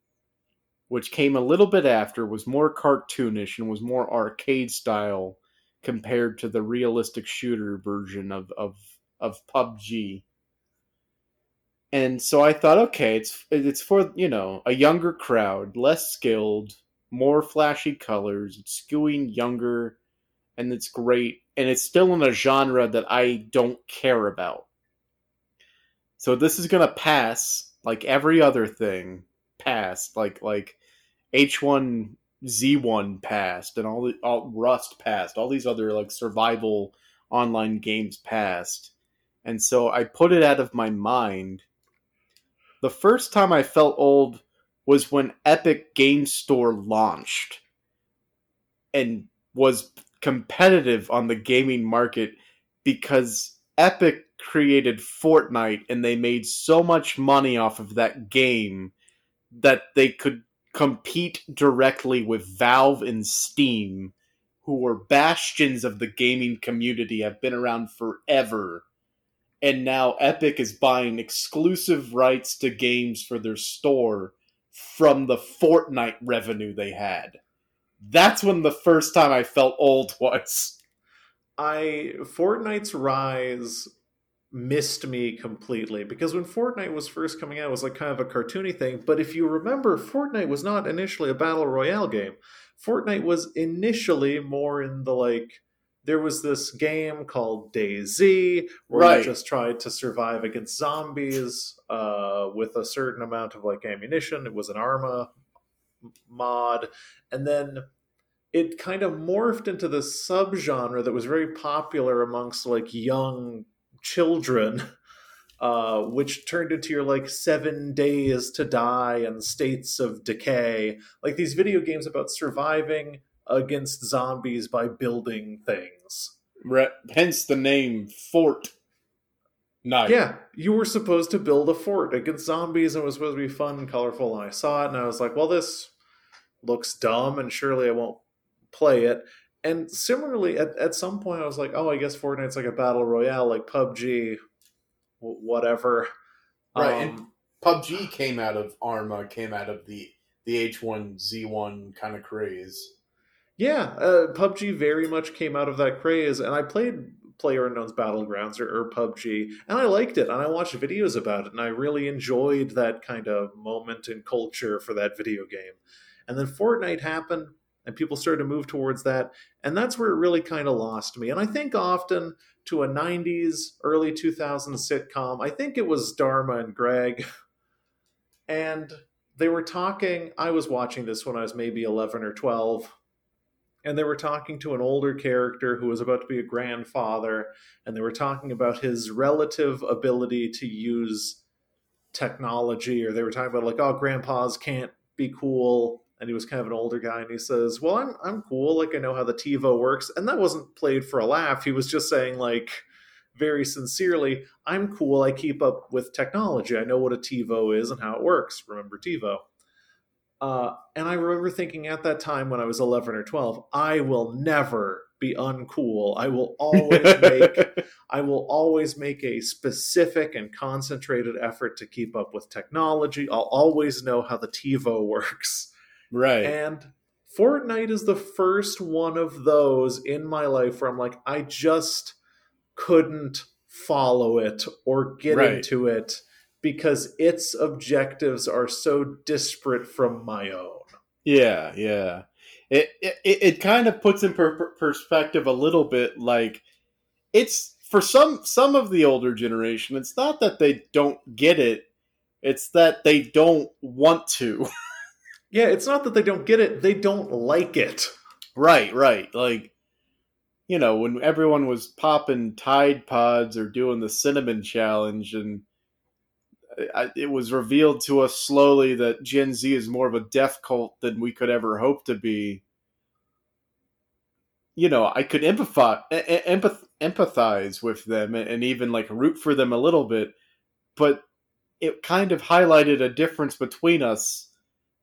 which came a little bit after was more cartoonish and was more arcade style compared to the realistic shooter version of of, of pubg and so I thought, okay, it's it's for you know a younger crowd, less skilled, more flashy colors. It's skewing younger, and it's great, and it's still in a genre that I don't care about. So this is gonna pass like every other thing passed, like like H one Z one passed, and all the all Rust passed, all these other like survival online games passed, and so I put it out of my mind the first time I felt old was when Epic Game Store launched and was competitive on the gaming market because Epic created Fortnite and they made so much money off of that game that they could compete directly with Valve and Steam, who were bastions of the gaming community, have been around forever and now Epic is buying exclusive rights to games for their store from the Fortnite revenue they had. That's when the first time I felt old <laughs> was. I Fortnite's rise missed me completely because when Fortnite was first coming out, it was like kind of a cartoony thing. But if you remember, Fortnite was not initially a battle royale game. Fortnite was initially more in the like there was this game called DayZ where Right. you just tried to survive against zombies uh, with a certain amount of like ammunition. It was an Arma mod, and then it kind of morphed into this subgenre that was very popular amongst like young children <laughs> uh, which turned into your like seven days to die and states of decay like these video games about surviving against zombies by building things Re- hence the name Fort Night. yeah you were supposed to build a fort against zombies and it was supposed to be fun and colorful and i saw it and i was like well this looks dumb and surely i won't play it and similarly at, at some point i was like oh i guess fortnite's like a battle royale like pubg whatever Right, and Um, PUBG came out of Arma, came out of the the H1Z1 kind of craze. Yeah, uh, PUBG very much came out of that craze, and I played Player Unknown's Battlegrounds or, or PUBG, and I liked it, and I watched videos about it, and I really enjoyed that kind of moment in culture for that video game. And then Fortnite happened, and people started to move towards that, and that's where it really kind of lost me. And I think often to a 90s, early 2000s sitcom, I think it was Dharma and Greg, and they were talking. I was watching this when I was maybe 11 or 12 and they were talking to an older character who was about to be a grandfather and they were talking about his relative ability to use technology or they were talking about like oh grandpas can't be cool and he was kind of an older guy and he says well i'm i'm cool like i know how the tivo works and that wasn't played for a laugh he was just saying like very sincerely i'm cool i keep up with technology i know what a tivo is and how it works remember tivo uh, and I remember thinking at that time when I was 11 or 12, I will never be uncool. I will always make <laughs> I will always make a specific and concentrated effort to keep up with technology. I'll always know how the TiVo <laughs> works. Right. And Fortnite is the first one of those in my life where I'm like, I just couldn't follow it or get Right. into it because its objectives are so disparate from my own. Yeah, yeah. It it, it kind of puts in per- per- perspective a little bit like it's for some some of the older generation it's not that they don't get it it's that they don't want to. <laughs> Yeah, it's not that they don't get it, they don't like it. right, right. Like you know, when everyone was popping Tide Pods or doing the cinnamon challenge and I, it was revealed to us slowly that Gen Z is more of a death cult than we could ever hope to be. You know, I could empathize, empath, empathize with them and, even like root for them a little bit, but it kind of highlighted a difference between us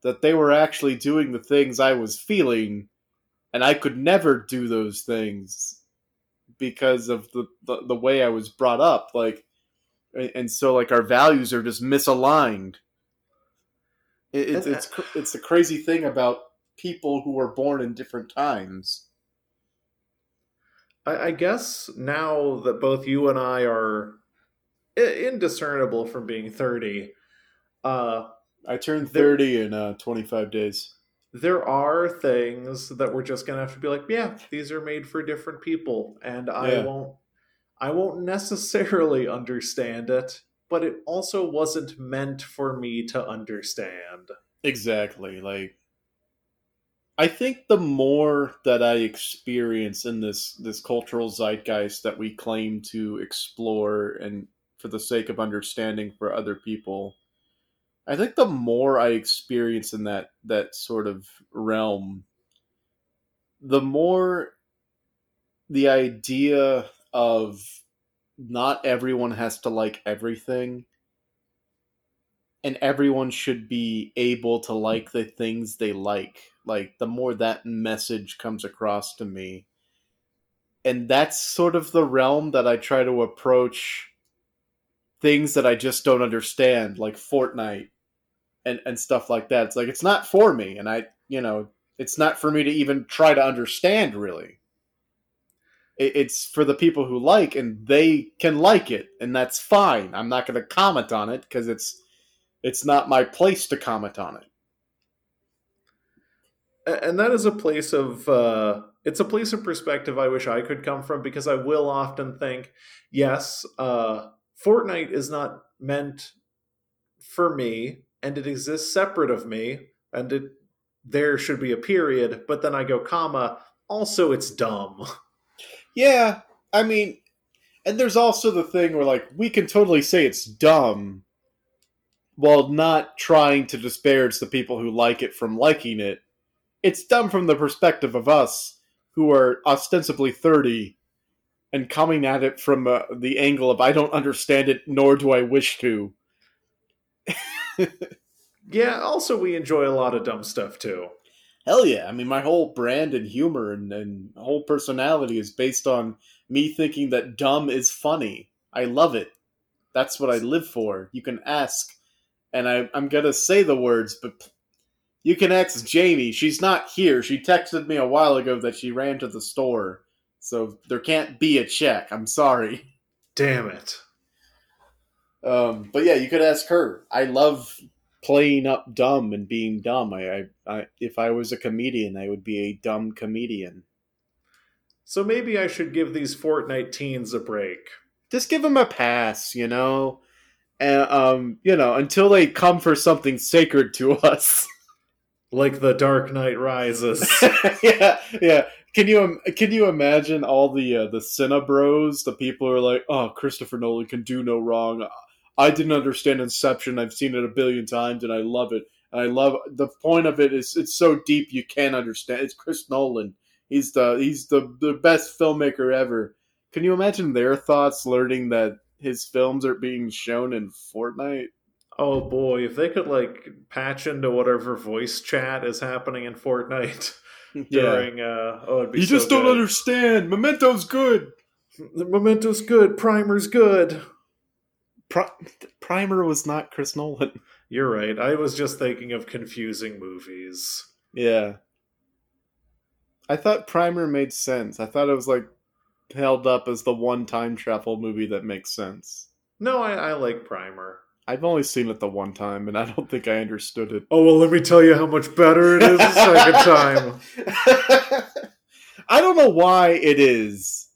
that they were actually doing the things I was feeling, and I could never do those things because of the, the, the way I was brought up. Like, and so like our values are just misaligned. It, it's it's <laughs> it's the crazy thing about people who were born in different times. I, I guess now that both you and I are indiscernible from being 30, uh, I turned There- thirty in uh, twenty five days. there are things that we're just gonna have to be like, yeah, these are made for different people, and I Yeah. won't, I won't necessarily <laughs> understand it, but it also wasn't meant for me to understand. Exactly. Like I think the more that I experience in this this cultural zeitgeist that we claim to explore and for the sake of understanding for other people, I think the more I experience in that that sort of realm, the more the idea of not everyone has to like everything and everyone should be able to like the things they like. Like the more that message comes across to me. And that's sort of the realm that i try to approach things that i just don't understand like fortnite and and stuff like that. It's like it's not for me and i you know it's not for me to even try to understand really it's for the people who like and they can like it and that's fine i'm not going to comment on it because it's it's not my place to comment on it. And that is a place of uh, it's a place of perspective i wish i could come from because i will often think yes uh, fortnite is not meant for me and it exists separate of me and it there should be a period, but then I go comma. Also, it's dumb. <laughs> Yeah, I mean, and there's also the thing where like we can totally say it's dumb while not trying to disparage the people who like it from liking it. It's dumb from the perspective of us who are ostensibly 30 and coming at it from uh, the angle of I don't understand it nor do I wish to. <laughs> Yeah. Also, we enjoy a lot of dumb stuff too. Hell yeah. I mean, my whole brand and humor and, and whole personality is based on me thinking that dumb is funny. I love it. That's what I live for. You can ask, and I, I'm going to say the words, but you can ask Jamie. She's not here. She texted me a while ago that she ran to the store. So there can't be a check. I'm sorry. Damn it. Um, but yeah, you could ask her. I love playing up dumb and being dumb. I, I, I, if I was a comedian, I would be a dumb comedian. So maybe I should give these Fortnite teens a break. Just give them a pass, you know, and um, you know, until they come for something sacred to us. <laughs> Like the Dark Knight Rises. <laughs> yeah, yeah. Can you can you imagine all the uh, the Cinebros, the people who are like, oh, Christopher Nolan can do no wrong. I didn't understand Inception. I've seen it a billion times and I love it. And I love the point of it is it's so deep you can't understand. It's Chris Nolan. He's the he's the the best filmmaker ever. Can you imagine their thoughts learning that his films are being shown in Fortnite? oh boy, if they could like patch into whatever voice chat is happening in Fortnite <laughs> during uh oh it'd be You so just don't understand. Memento's good. Memento's good, Primer's good. Pri- Primer was not Chris Nolan. You're right. I was just thinking of confusing movies. Yeah. I thought Primer made sense. I thought it was like held up as the one time travel movie that makes sense. No, I, I like Primer. I've only seen it the one time and I don't think I understood it. Oh well, let me tell you how much better it is the second time. <laughs> I don't know why it is.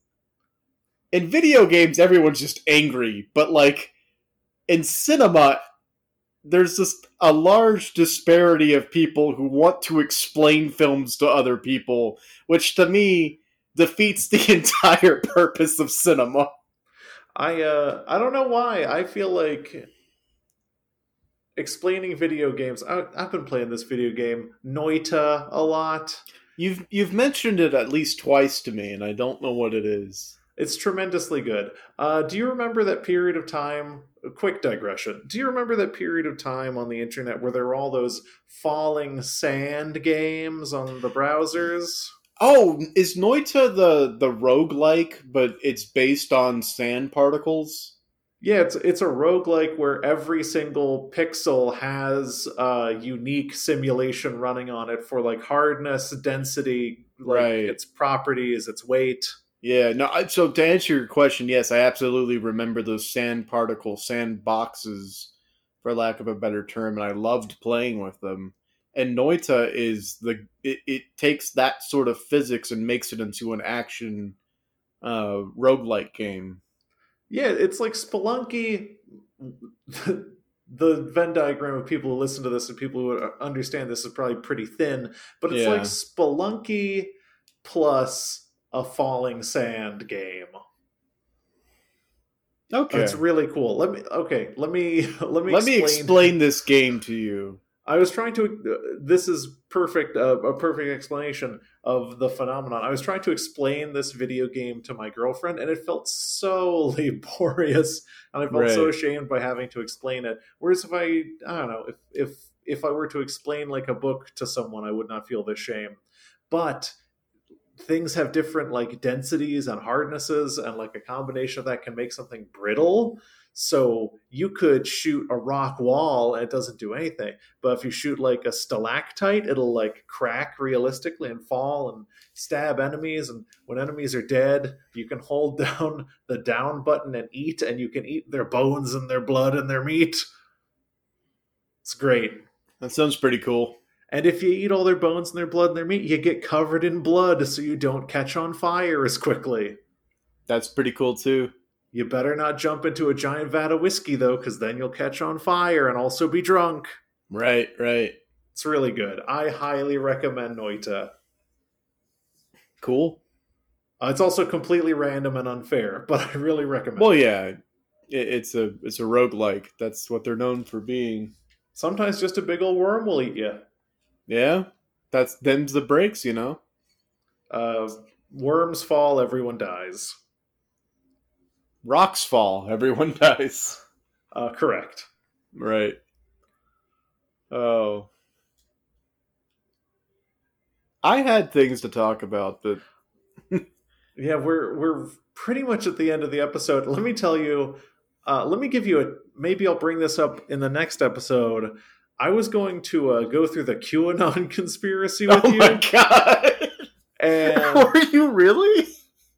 In video games, everyone's just angry, but like in cinema, there's just a large disparity of people who want to explain films to other people, which to me defeats the <laughs> entire purpose of cinema. I uh I don't know why. I feel like explaining video games. I, I've been playing this video game Noita a lot. You've you've mentioned it at least twice to me, and I don't know what it is. It's tremendously good. Uh, do you remember that period of time? A quick digression. Do you remember that period of time on the internet where there were all those falling sand games on the browsers? Oh, is Noita the the roguelike, but it's based on sand particles? Yeah, it's it's a roguelike where every single pixel has a unique simulation running on it for like hardness, density, like Right. its properties, its weight. Yeah, no. I- So to answer your question, yes, I absolutely remember those sand particle sand boxes, for lack of a better term, and I loved playing with them. And Noita is the it, it takes that sort of physics and makes it into an action uh roguelike game. Yeah, it's like Spelunky. <laughs> the Venn diagram of people who listen to this and people who understand this is probably pretty thin, but it's Yeah. like Spelunky plus a falling sand game. Okay. It's really cool. Let me okay. Let me <laughs> let me Let me explain this game to you. I was trying to. Uh, this is perfect. Uh, a perfect explanation of the phenomenon. I was trying to explain this video game to my girlfriend, and it felt so <laughs> laborious, and I felt so ashamed by having to explain it. Whereas if I, I don't know, if if if I were to explain like a book to someone, I would not feel this shame. But things have different like densities and hardnesses, and like a combination of that can make something brittle. So you could shoot a rock wall and it doesn't do anything. But if you shoot like a stalactite, it'll like crack realistically and fall and stab enemies. And when enemies are dead, you can hold <laughs> down the down button and eat, and you can eat their bones and their blood and their meat. It's great. That sounds pretty cool. And if you eat all their bones and their blood and their meat, you get covered in blood so you don't catch on fire as quickly. That's pretty cool too. You better not jump into a giant vat of whiskey, though, because then you'll catch on fire and also be drunk. Right, right. It's really good. I highly recommend Noita. Cool. Uh, it's also completely random and unfair, <laughs> but I really recommend. Well, it. yeah, it, it's a it's a roguelike. That's what they're known for being. Sometimes just a big old worm will eat you. Yeah, that's them's the breaks, you know. Uh, worms fall, everyone dies. Rocks fall, <laughs> everyone dies. Uh, correct. Right. Oh. I had things to talk about, but <laughs> Yeah, we're we're pretty much at the end of the episode. Let me tell you. Uh, let me give you a. Maybe I'll bring this up in the next episode. I was going to uh, go through the QAnon <laughs> conspiracy with oh you, my god, and <laughs> were you really?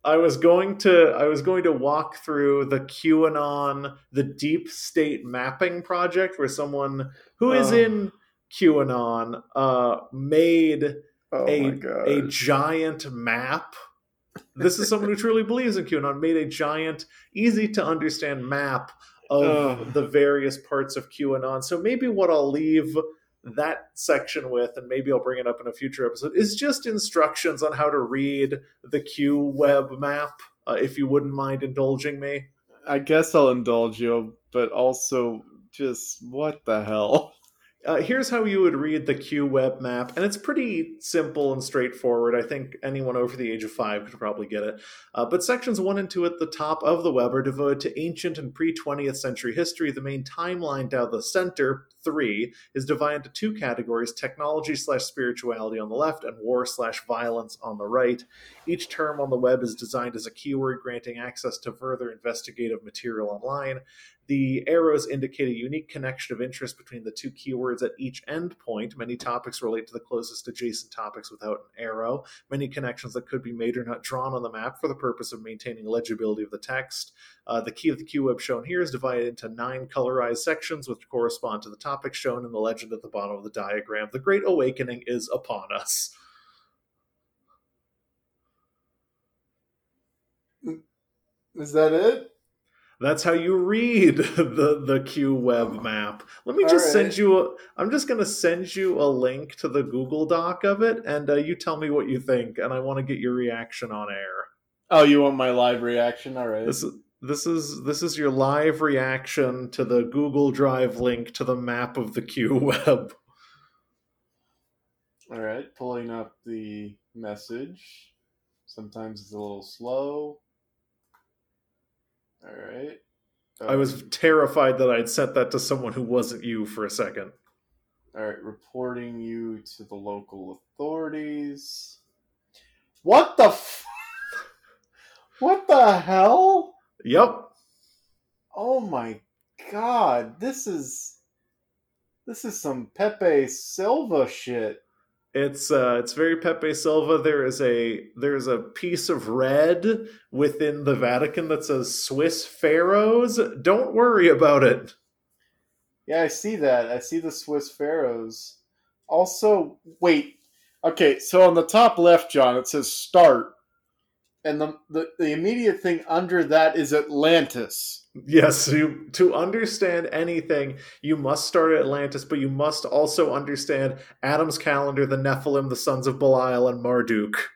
I was going to I was going to walk through the QAnon, the deep state mapping project, where someone who is Oh. in QAnon uh, made Oh a, a giant map. This is someone who truly believes in QAnon. Made a giant, easy to understand map of the various parts of QAnon. So maybe what I'll leave that section with, and maybe I'll bring it up in a future episode, is just instructions on how to read the Q web map. Uh, if you wouldn't mind indulging me. I guess I'll indulge you, but also just what the hell? <laughs> Uh, here's how you would read the Q web map, and it's pretty simple and straightforward. I think anyone over the age of five could probably get it. Uh, but sections one and two at the top of the web are devoted to ancient and pre 20th century history. The main timeline down the center, three, is divided into two categories technology slash spirituality on the left, and war slash violence on the right. Each term on the web is designed as a keyword, granting access to further investigative material online. The arrows indicate a unique connection of interest between the two keywords at each endpoint. Many topics relate to the closest adjacent topics without an arrow. Many connections that could be made are not drawn on the map for the purpose of maintaining legibility of the text. Uh, the key of the QWeb shown here is divided into nine colorized sections, which correspond to the topics shown in the legend at the bottom of the diagram. The Great Awakening is upon us. Is that it? That's how you read <laughs> the the Q web map. Let me just right. send you. A, I'm just going to send you a link to the Google Doc of it, and uh, you tell me what you think. And I want to get your reaction on air. Oh, you want my live reaction? All right. This is this is this is your live reaction to the Google Drive link to the map of the Q <laughs> web. All right, pulling up the message. Sometimes it's a little slow. All right. I was um, terrified that I'd sent that to someone who wasn't you for a second. All right, reporting you to the local authorities. What the f- <laughs> What the hell? Yep. Oh my god, this is this is some Pepe Silvia shit. It's uh, it's very Pepe Silvia. There is a there's a piece of red within the Vatican that says Swiss pharaohs. Don't worry about it. Yeah, I see that. I see the Swiss pharaohs. Also, wait. Okay, so on the top left, John, it says start. And the, the, the immediate thing under that is Atlantis. Yes, you, to understand anything, you must start at Atlantis, but you must also understand Adam's calendar, the Nephilim, the sons of Belial, and Marduk.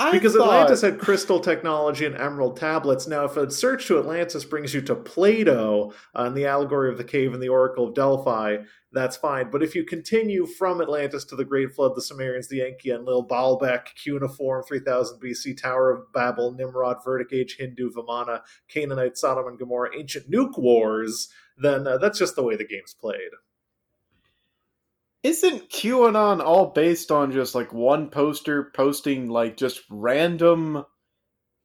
I Because thought- Atlantis had crystal technology and emerald tablets. Now, if a search to Atlantis brings you to Plato uh, and the allegory of the cave and the oracle of Delphi, that's fine. But if you continue from Atlantis to the Great Flood, the Sumerians, the Enki, and Lil Baalbek, Cuneiform, 3000 BC, Tower of Babel, Nimrod, Vedic Age, Hindu, Vimana, Canaanite, Sodom and Gomorrah, ancient nuke wars, then uh, that's just the way the game's played. Isn't QAnon all based on just like one poster posting like just random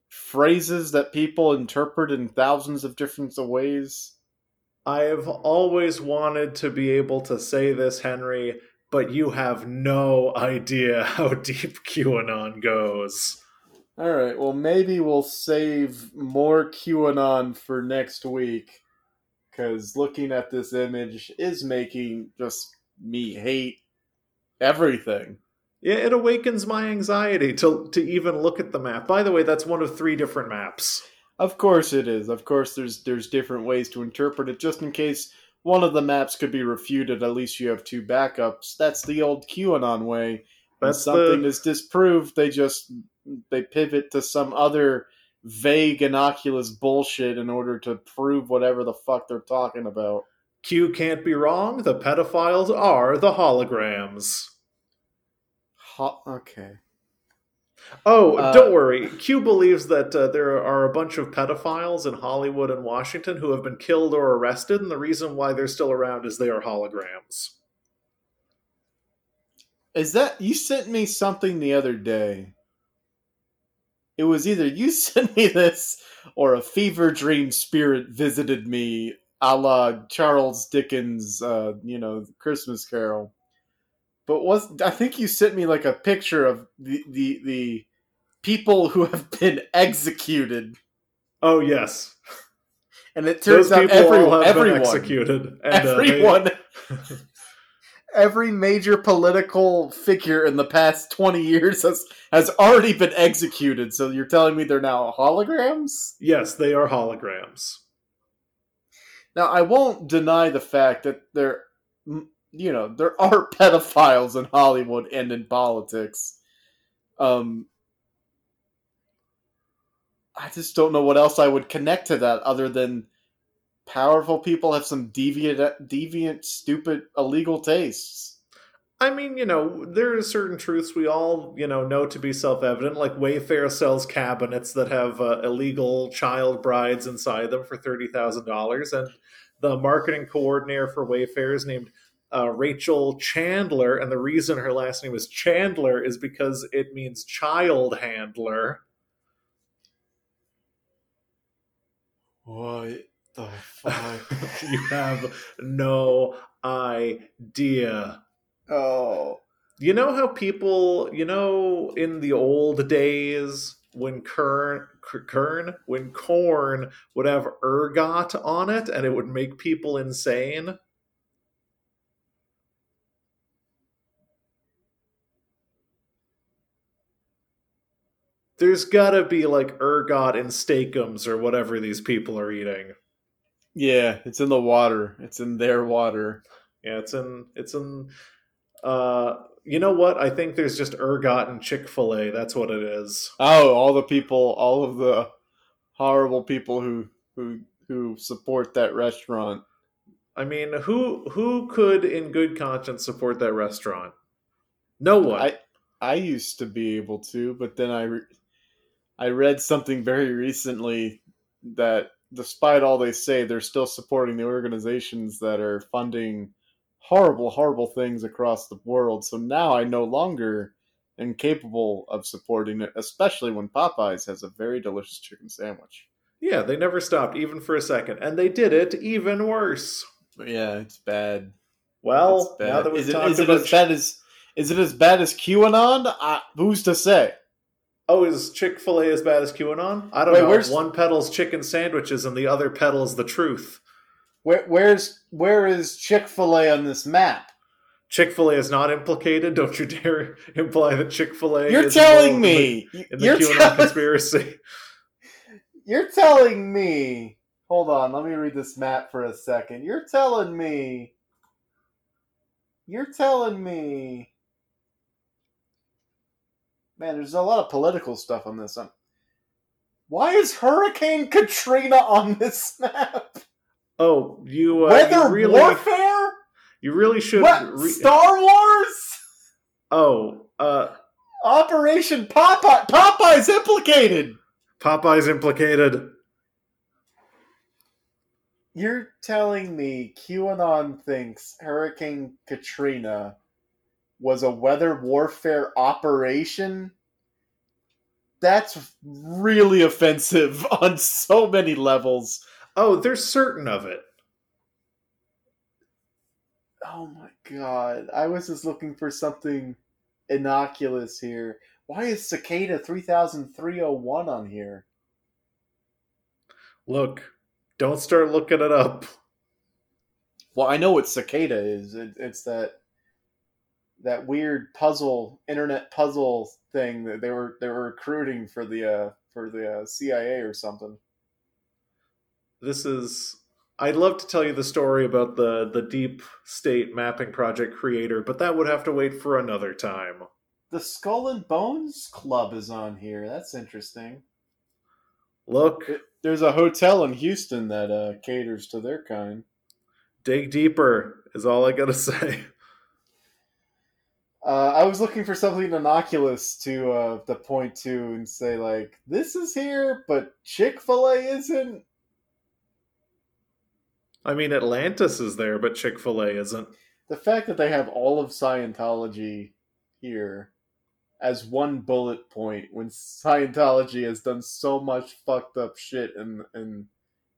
phrases that people interpret in thousands of different ways? I have always wanted to be able to say this, Henry, but you have no idea <laughs> how deep QAnon goes. All right, well, maybe we'll save more QAnon for next week because looking at this image is making just me hate everything. Yeah, it awakens my anxiety to to even look at the map. By the way, that's one of three different maps. Of course it is. Of course there's there's different ways to interpret it just in case one of the maps could be refuted, at least you have two backups. That's the old QAnon way. When That's something the is disproved, they just they pivot to some other vague innocuous bullshit in order to prove whatever the fuck they're talking about. Q can't be wrong. The pedophiles are the holograms. Ho- okay. Oh, Uh, don't worry. Q believes that uh, there are a bunch of pedophiles in Hollywood and Washington who have been killed or arrested, and the reason why they're still around is they are holograms. Is that you sent me something the other day? It was either you <laughs> sent me this or a fever dream spirit visited me, a la Charles Dickens, uh, you know, Christmas Carol. But was I think you sent me like a picture of the the, the people who have been executed, Oh yes, and it turns those out everyone, everyone, executed. And, uh, they- everyone <laughs> every major political figure in the past 20 years has has already been executed so you're telling me they're now holograms yes, they are holograms. Now i won't deny the fact that there you know there <laughs> are pedophiles in hollywood and in politics um i just don't know what else i would connect to that other than powerful people have some deviant deviant stupid illegal tastes I mean, you know, there are certain truths we all, you know, know to be self-evident. Like Wayfair sells cabinets that have uh, illegal child brides inside them for thirty thousand dollars, and the marketing coordinator for Wayfair is named uh, Rachel Chandler, and the reason her last name is Chandler is because it means child handler. what the <laughs> fuck you have no idea. Oh. You know how people, you know, in the old days when Kern, Kern, when corn would have ergot on it and it would make people insane? There's gotta be like ergot in Steak-umms or whatever these people are eating. Yeah, it's in the water. It's in their water. Yeah, it's in it's in uh you know what? I think there's just ergot and Chick-fil-A. That's what it is. Oh, all the people, all of the horrible people who who who support that restaurant. I mean, who who could in good conscience support that restaurant? No one. I I used to be able to, but then I re- I read something very recently that despite all they say, they're still supporting the organizations that are funding horrible, horrible things across the world. So now I no longer am capable of supporting it, especially when Popeyes has a very delicious chicken sandwich. yeah, they never stopped even for a second, and they did it even worse. Yeah, it's bad. Well, It's bad. now that we've is it, talked is it about as bad as is it as bad as QAnon? Uh, who's to say? Oh, is Chick Fil A as bad as QAnon? I don't Wait, know. where's- One peddles chicken sandwiches, and the other peddles the truth. Where, where's where is Chick Fil A on this map? Chick Fil A is not implicated. Don't you dare <laughs> imply that Chick Fil A. You're telling in me. the, in the you're, QAnon tell- conspiracy. <laughs> you're telling me. Hold on, let me read this map for a second. You're telling me. You're telling me. Man, there's a lot of political stuff on this. Why is Hurricane Katrina on this <laughs> map? Oh, you uh, Weather you really, warfare? you really should. What? re- Star Wars? oh, uh, Operation Popeye. Popeye's implicated. Popeye's implicated. You're telling me QAnon thinks Hurricane Katrina was a weather warfare operation? That's really offensive <laughs> on so many levels. Oh, they're certain of it. Oh my god. I was just looking for something innocuous here. Why is Cicada 3301 on here? Look, don't start looking it up. Well, I know what cicada is. It, it's that that weird puzzle, internet puzzle thing that they were they were recruiting for the uh, for the uh, CIA or something. This is I'd love to tell you the story about the the deep state mapping project creator, but that would have to wait for another time. The Skull and Bones Club is on here. That's interesting. Look, There's a hotel in Houston that uh, caters to their kind. dig deeper is all I gotta <laughs> say. Uh, I was looking for something innocuous to uh, to point to and say like, "This is here, but Chick Fil A isn't." I mean, Atlantis is there, but Chick Fil A isn't. The fact that they have all of Scientology here as one bullet point when Scientology has done so much fucked up shit in in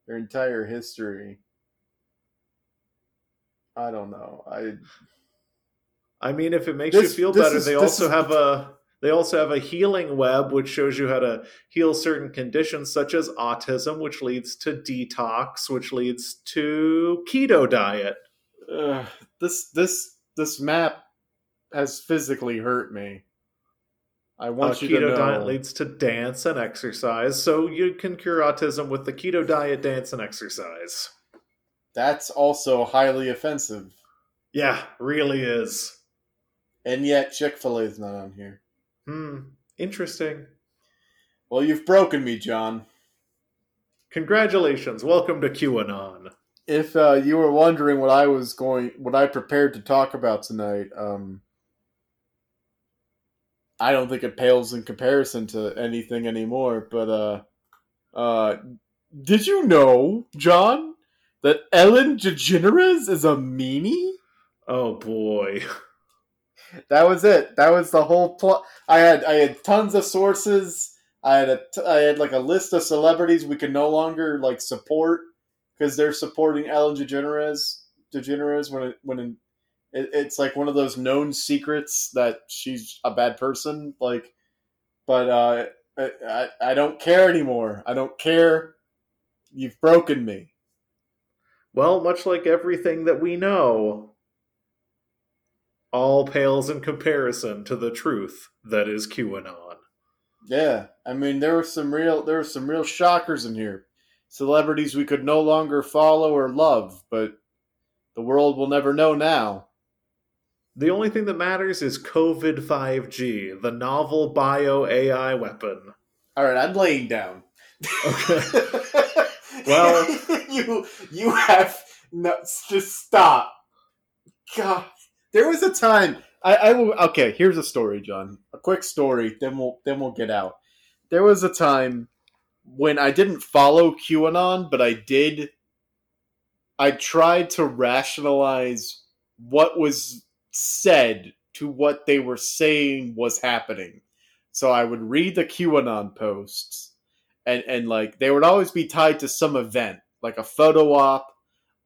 their entire history. I don't know. I I mean, if it makes This- you feel better, is- they also is- have a they also have a healing web which shows you how to heal certain conditions such as autism, which leads to detox, which leads to keto diet. uh, this this this map has physically hurt me. I Uh, want you to keto know. diet leads to dance and exercise, so you can cure autism with the keto diet, dance, and exercise. That's also highly offensive. Yeah, really is. And yet Chick Fil A is not on here. Hmm, interesting. Well, you've broken me, John. Congratulations, welcome to QAnon. If uh, you were wondering what I was going, what I prepared to talk about tonight, um, I don't think it pales in comparison to anything anymore. But uh, uh, did you know, John, that Ellen DeGeneres is a meanie? Oh boy. <laughs> That was it. That was the whole plot. I had I had tons of sources. I had a t- I had like a list of celebrities we could no longer like support because they're supporting Ellen DeGeneres. DeGeneres when it, when it, it's like one of those known secrets that she's a bad person. Like, but uh, I I don't care anymore. I don't care. You've broken me. Well, much like everything that we know, all pales in comparison to the truth that is QAnon. Yeah, I mean there were some real there were some real shockers in here. Celebrities we could no longer follow or love, but the world will never know now. The only thing that matters is COVID 5G, the novel bio AI weapon. All right, I'm laying down. Okay. <laughs> Well- you you have no just stop. God, there was a time I, I will. Okay, here's a story, John. A quick story. Then we'll then we'll get out. There was a time when I didn't follow QAnon, but I did. I tried to rationalize what was said to what they were saying was happening. So I would read the QAnon posts, and and like they would always be tied to some event, like a photo op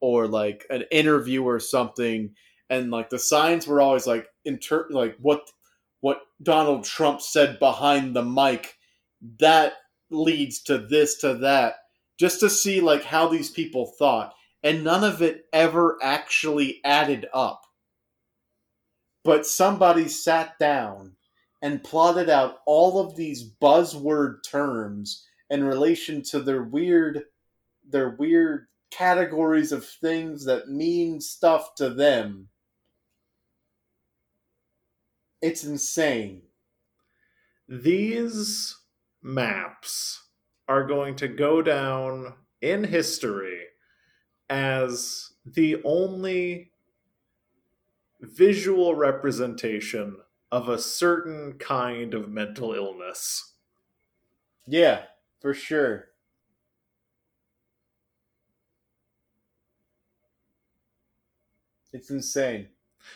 or like an interview or something and like the signs were always like inter like what what Donald Trump said behind the mic that leads to this to that just to see like how these people thought and none of it ever actually added up. But somebody sat down and plotted out all of these buzzword terms in relation to their weird their weird categories of things that mean stuff to them it's insane. These maps are going to go down in history as the only visual representation of a certain kind of mental illness. Yeah, for sure. It's insane.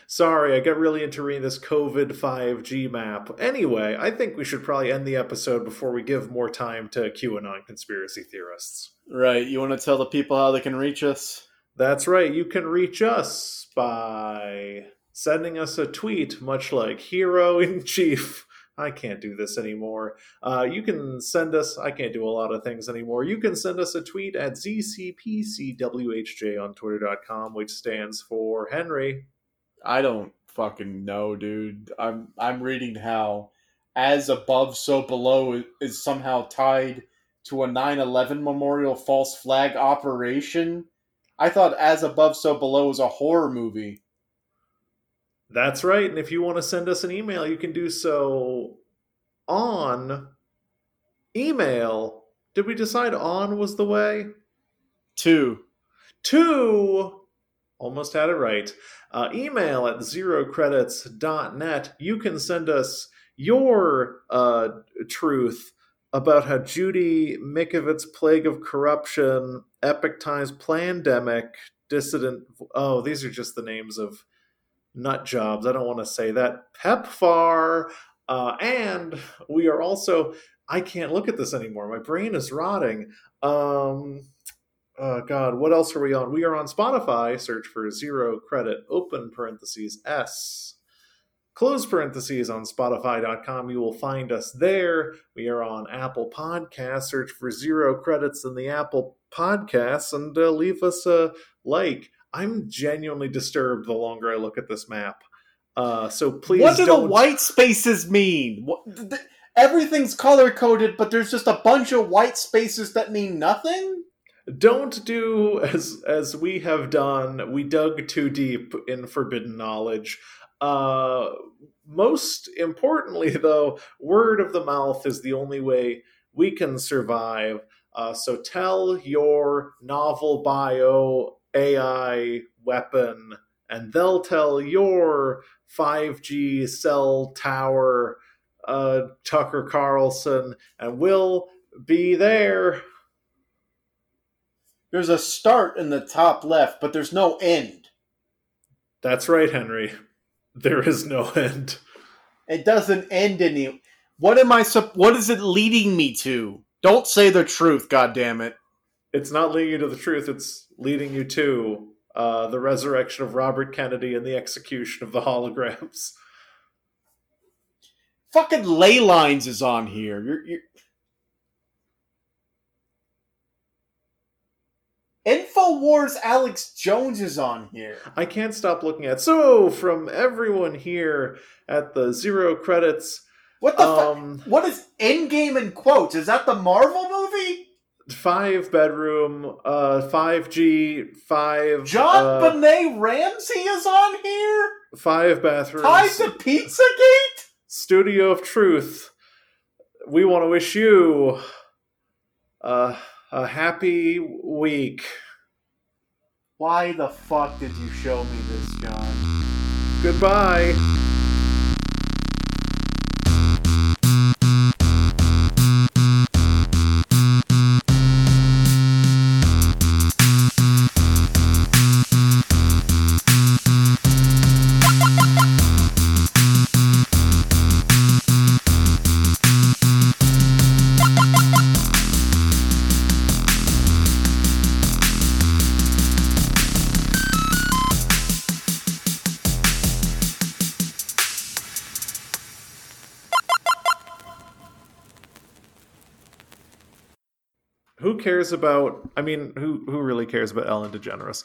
Sorry, I get really into reading this COVID 5G map. Anyway, I think we should probably end the episode before we give more time to QAnon conspiracy theorists. Right. You want to tell the people how they can reach us? That's right, you can reach us by sending us a tweet, much like Hero <laughs> in Chief. I can't do this anymore. Uh, you can send us, I can't do a lot of things anymore. You can send us a tweet at ZCPCWHJ on Twitter.com, which stands for Henry. I don't fucking know, dude. I'm I'm reading how as above so below is somehow tied to a 9/11 memorial false flag operation. I thought As Above, So Below was a horror movie. That's right. And if you want to send us an email, you can do so on email. Did we decide on was the way? Two. Two. Almost had it right. Uh, email at zerocredits.net. You can send us your uh, truth about how Judy Mikovits' Plague of Corruption, Epoch Times Plandemic, Dissident. Oh, these are just the names of nut jobs. I don't want to say that. PEPFAR. Uh, and we are also, I can't look at this anymore. My brain is rotting. Um, oh God, what else are we on? We are on Spotify. Search for zero credit, open parentheses, S. Close parentheses on Spotify.com. You will find us there. We are on Apple Podcasts. Search for zero credits in the Apple Podcasts and uh, leave us a like. I'm genuinely disturbed the longer I look at this map. Uh, so please what do don't... the white spaces mean? What, th- everything's color coded, but there's just a bunch of white spaces that mean nothing. Don't do as as we have done. We dug too deep in forbidden knowledge. Uh, most importantly, though, word of the mouth is the only way we can survive. Uh, so tell your novel bio AI weapon, and they'll tell your 5G cell tower, uh, Tucker Carlson, and we'll be there. There's a start in the top left, but there's no end. That's right, Henry. There is no end. It doesn't end any. What am I? What is it leading me to? Don't say the truth, God damn it! It's not leading you to the truth. It's leading you to uh, the resurrection of Robert Kennedy and the execution of the holograms. Fucking ley lines is on here. You're, you're... Infowars Alex Jones is on here. I can't stop looking at. So, from everyone here at the Zero Credits. What the um, fuck? What is Endgame in quotes? Is that the Marvel movie? Five bedroom, uh, 5G, five. John uh, Benet Ramsey is on here? Five bathrooms. Tied to Pizzagate? Studio of Truth. We want to wish you. Uh, a happy week. Why the fuck did you show me this, John? Goodbye. Cares about i mean who who really cares about ellen degeneres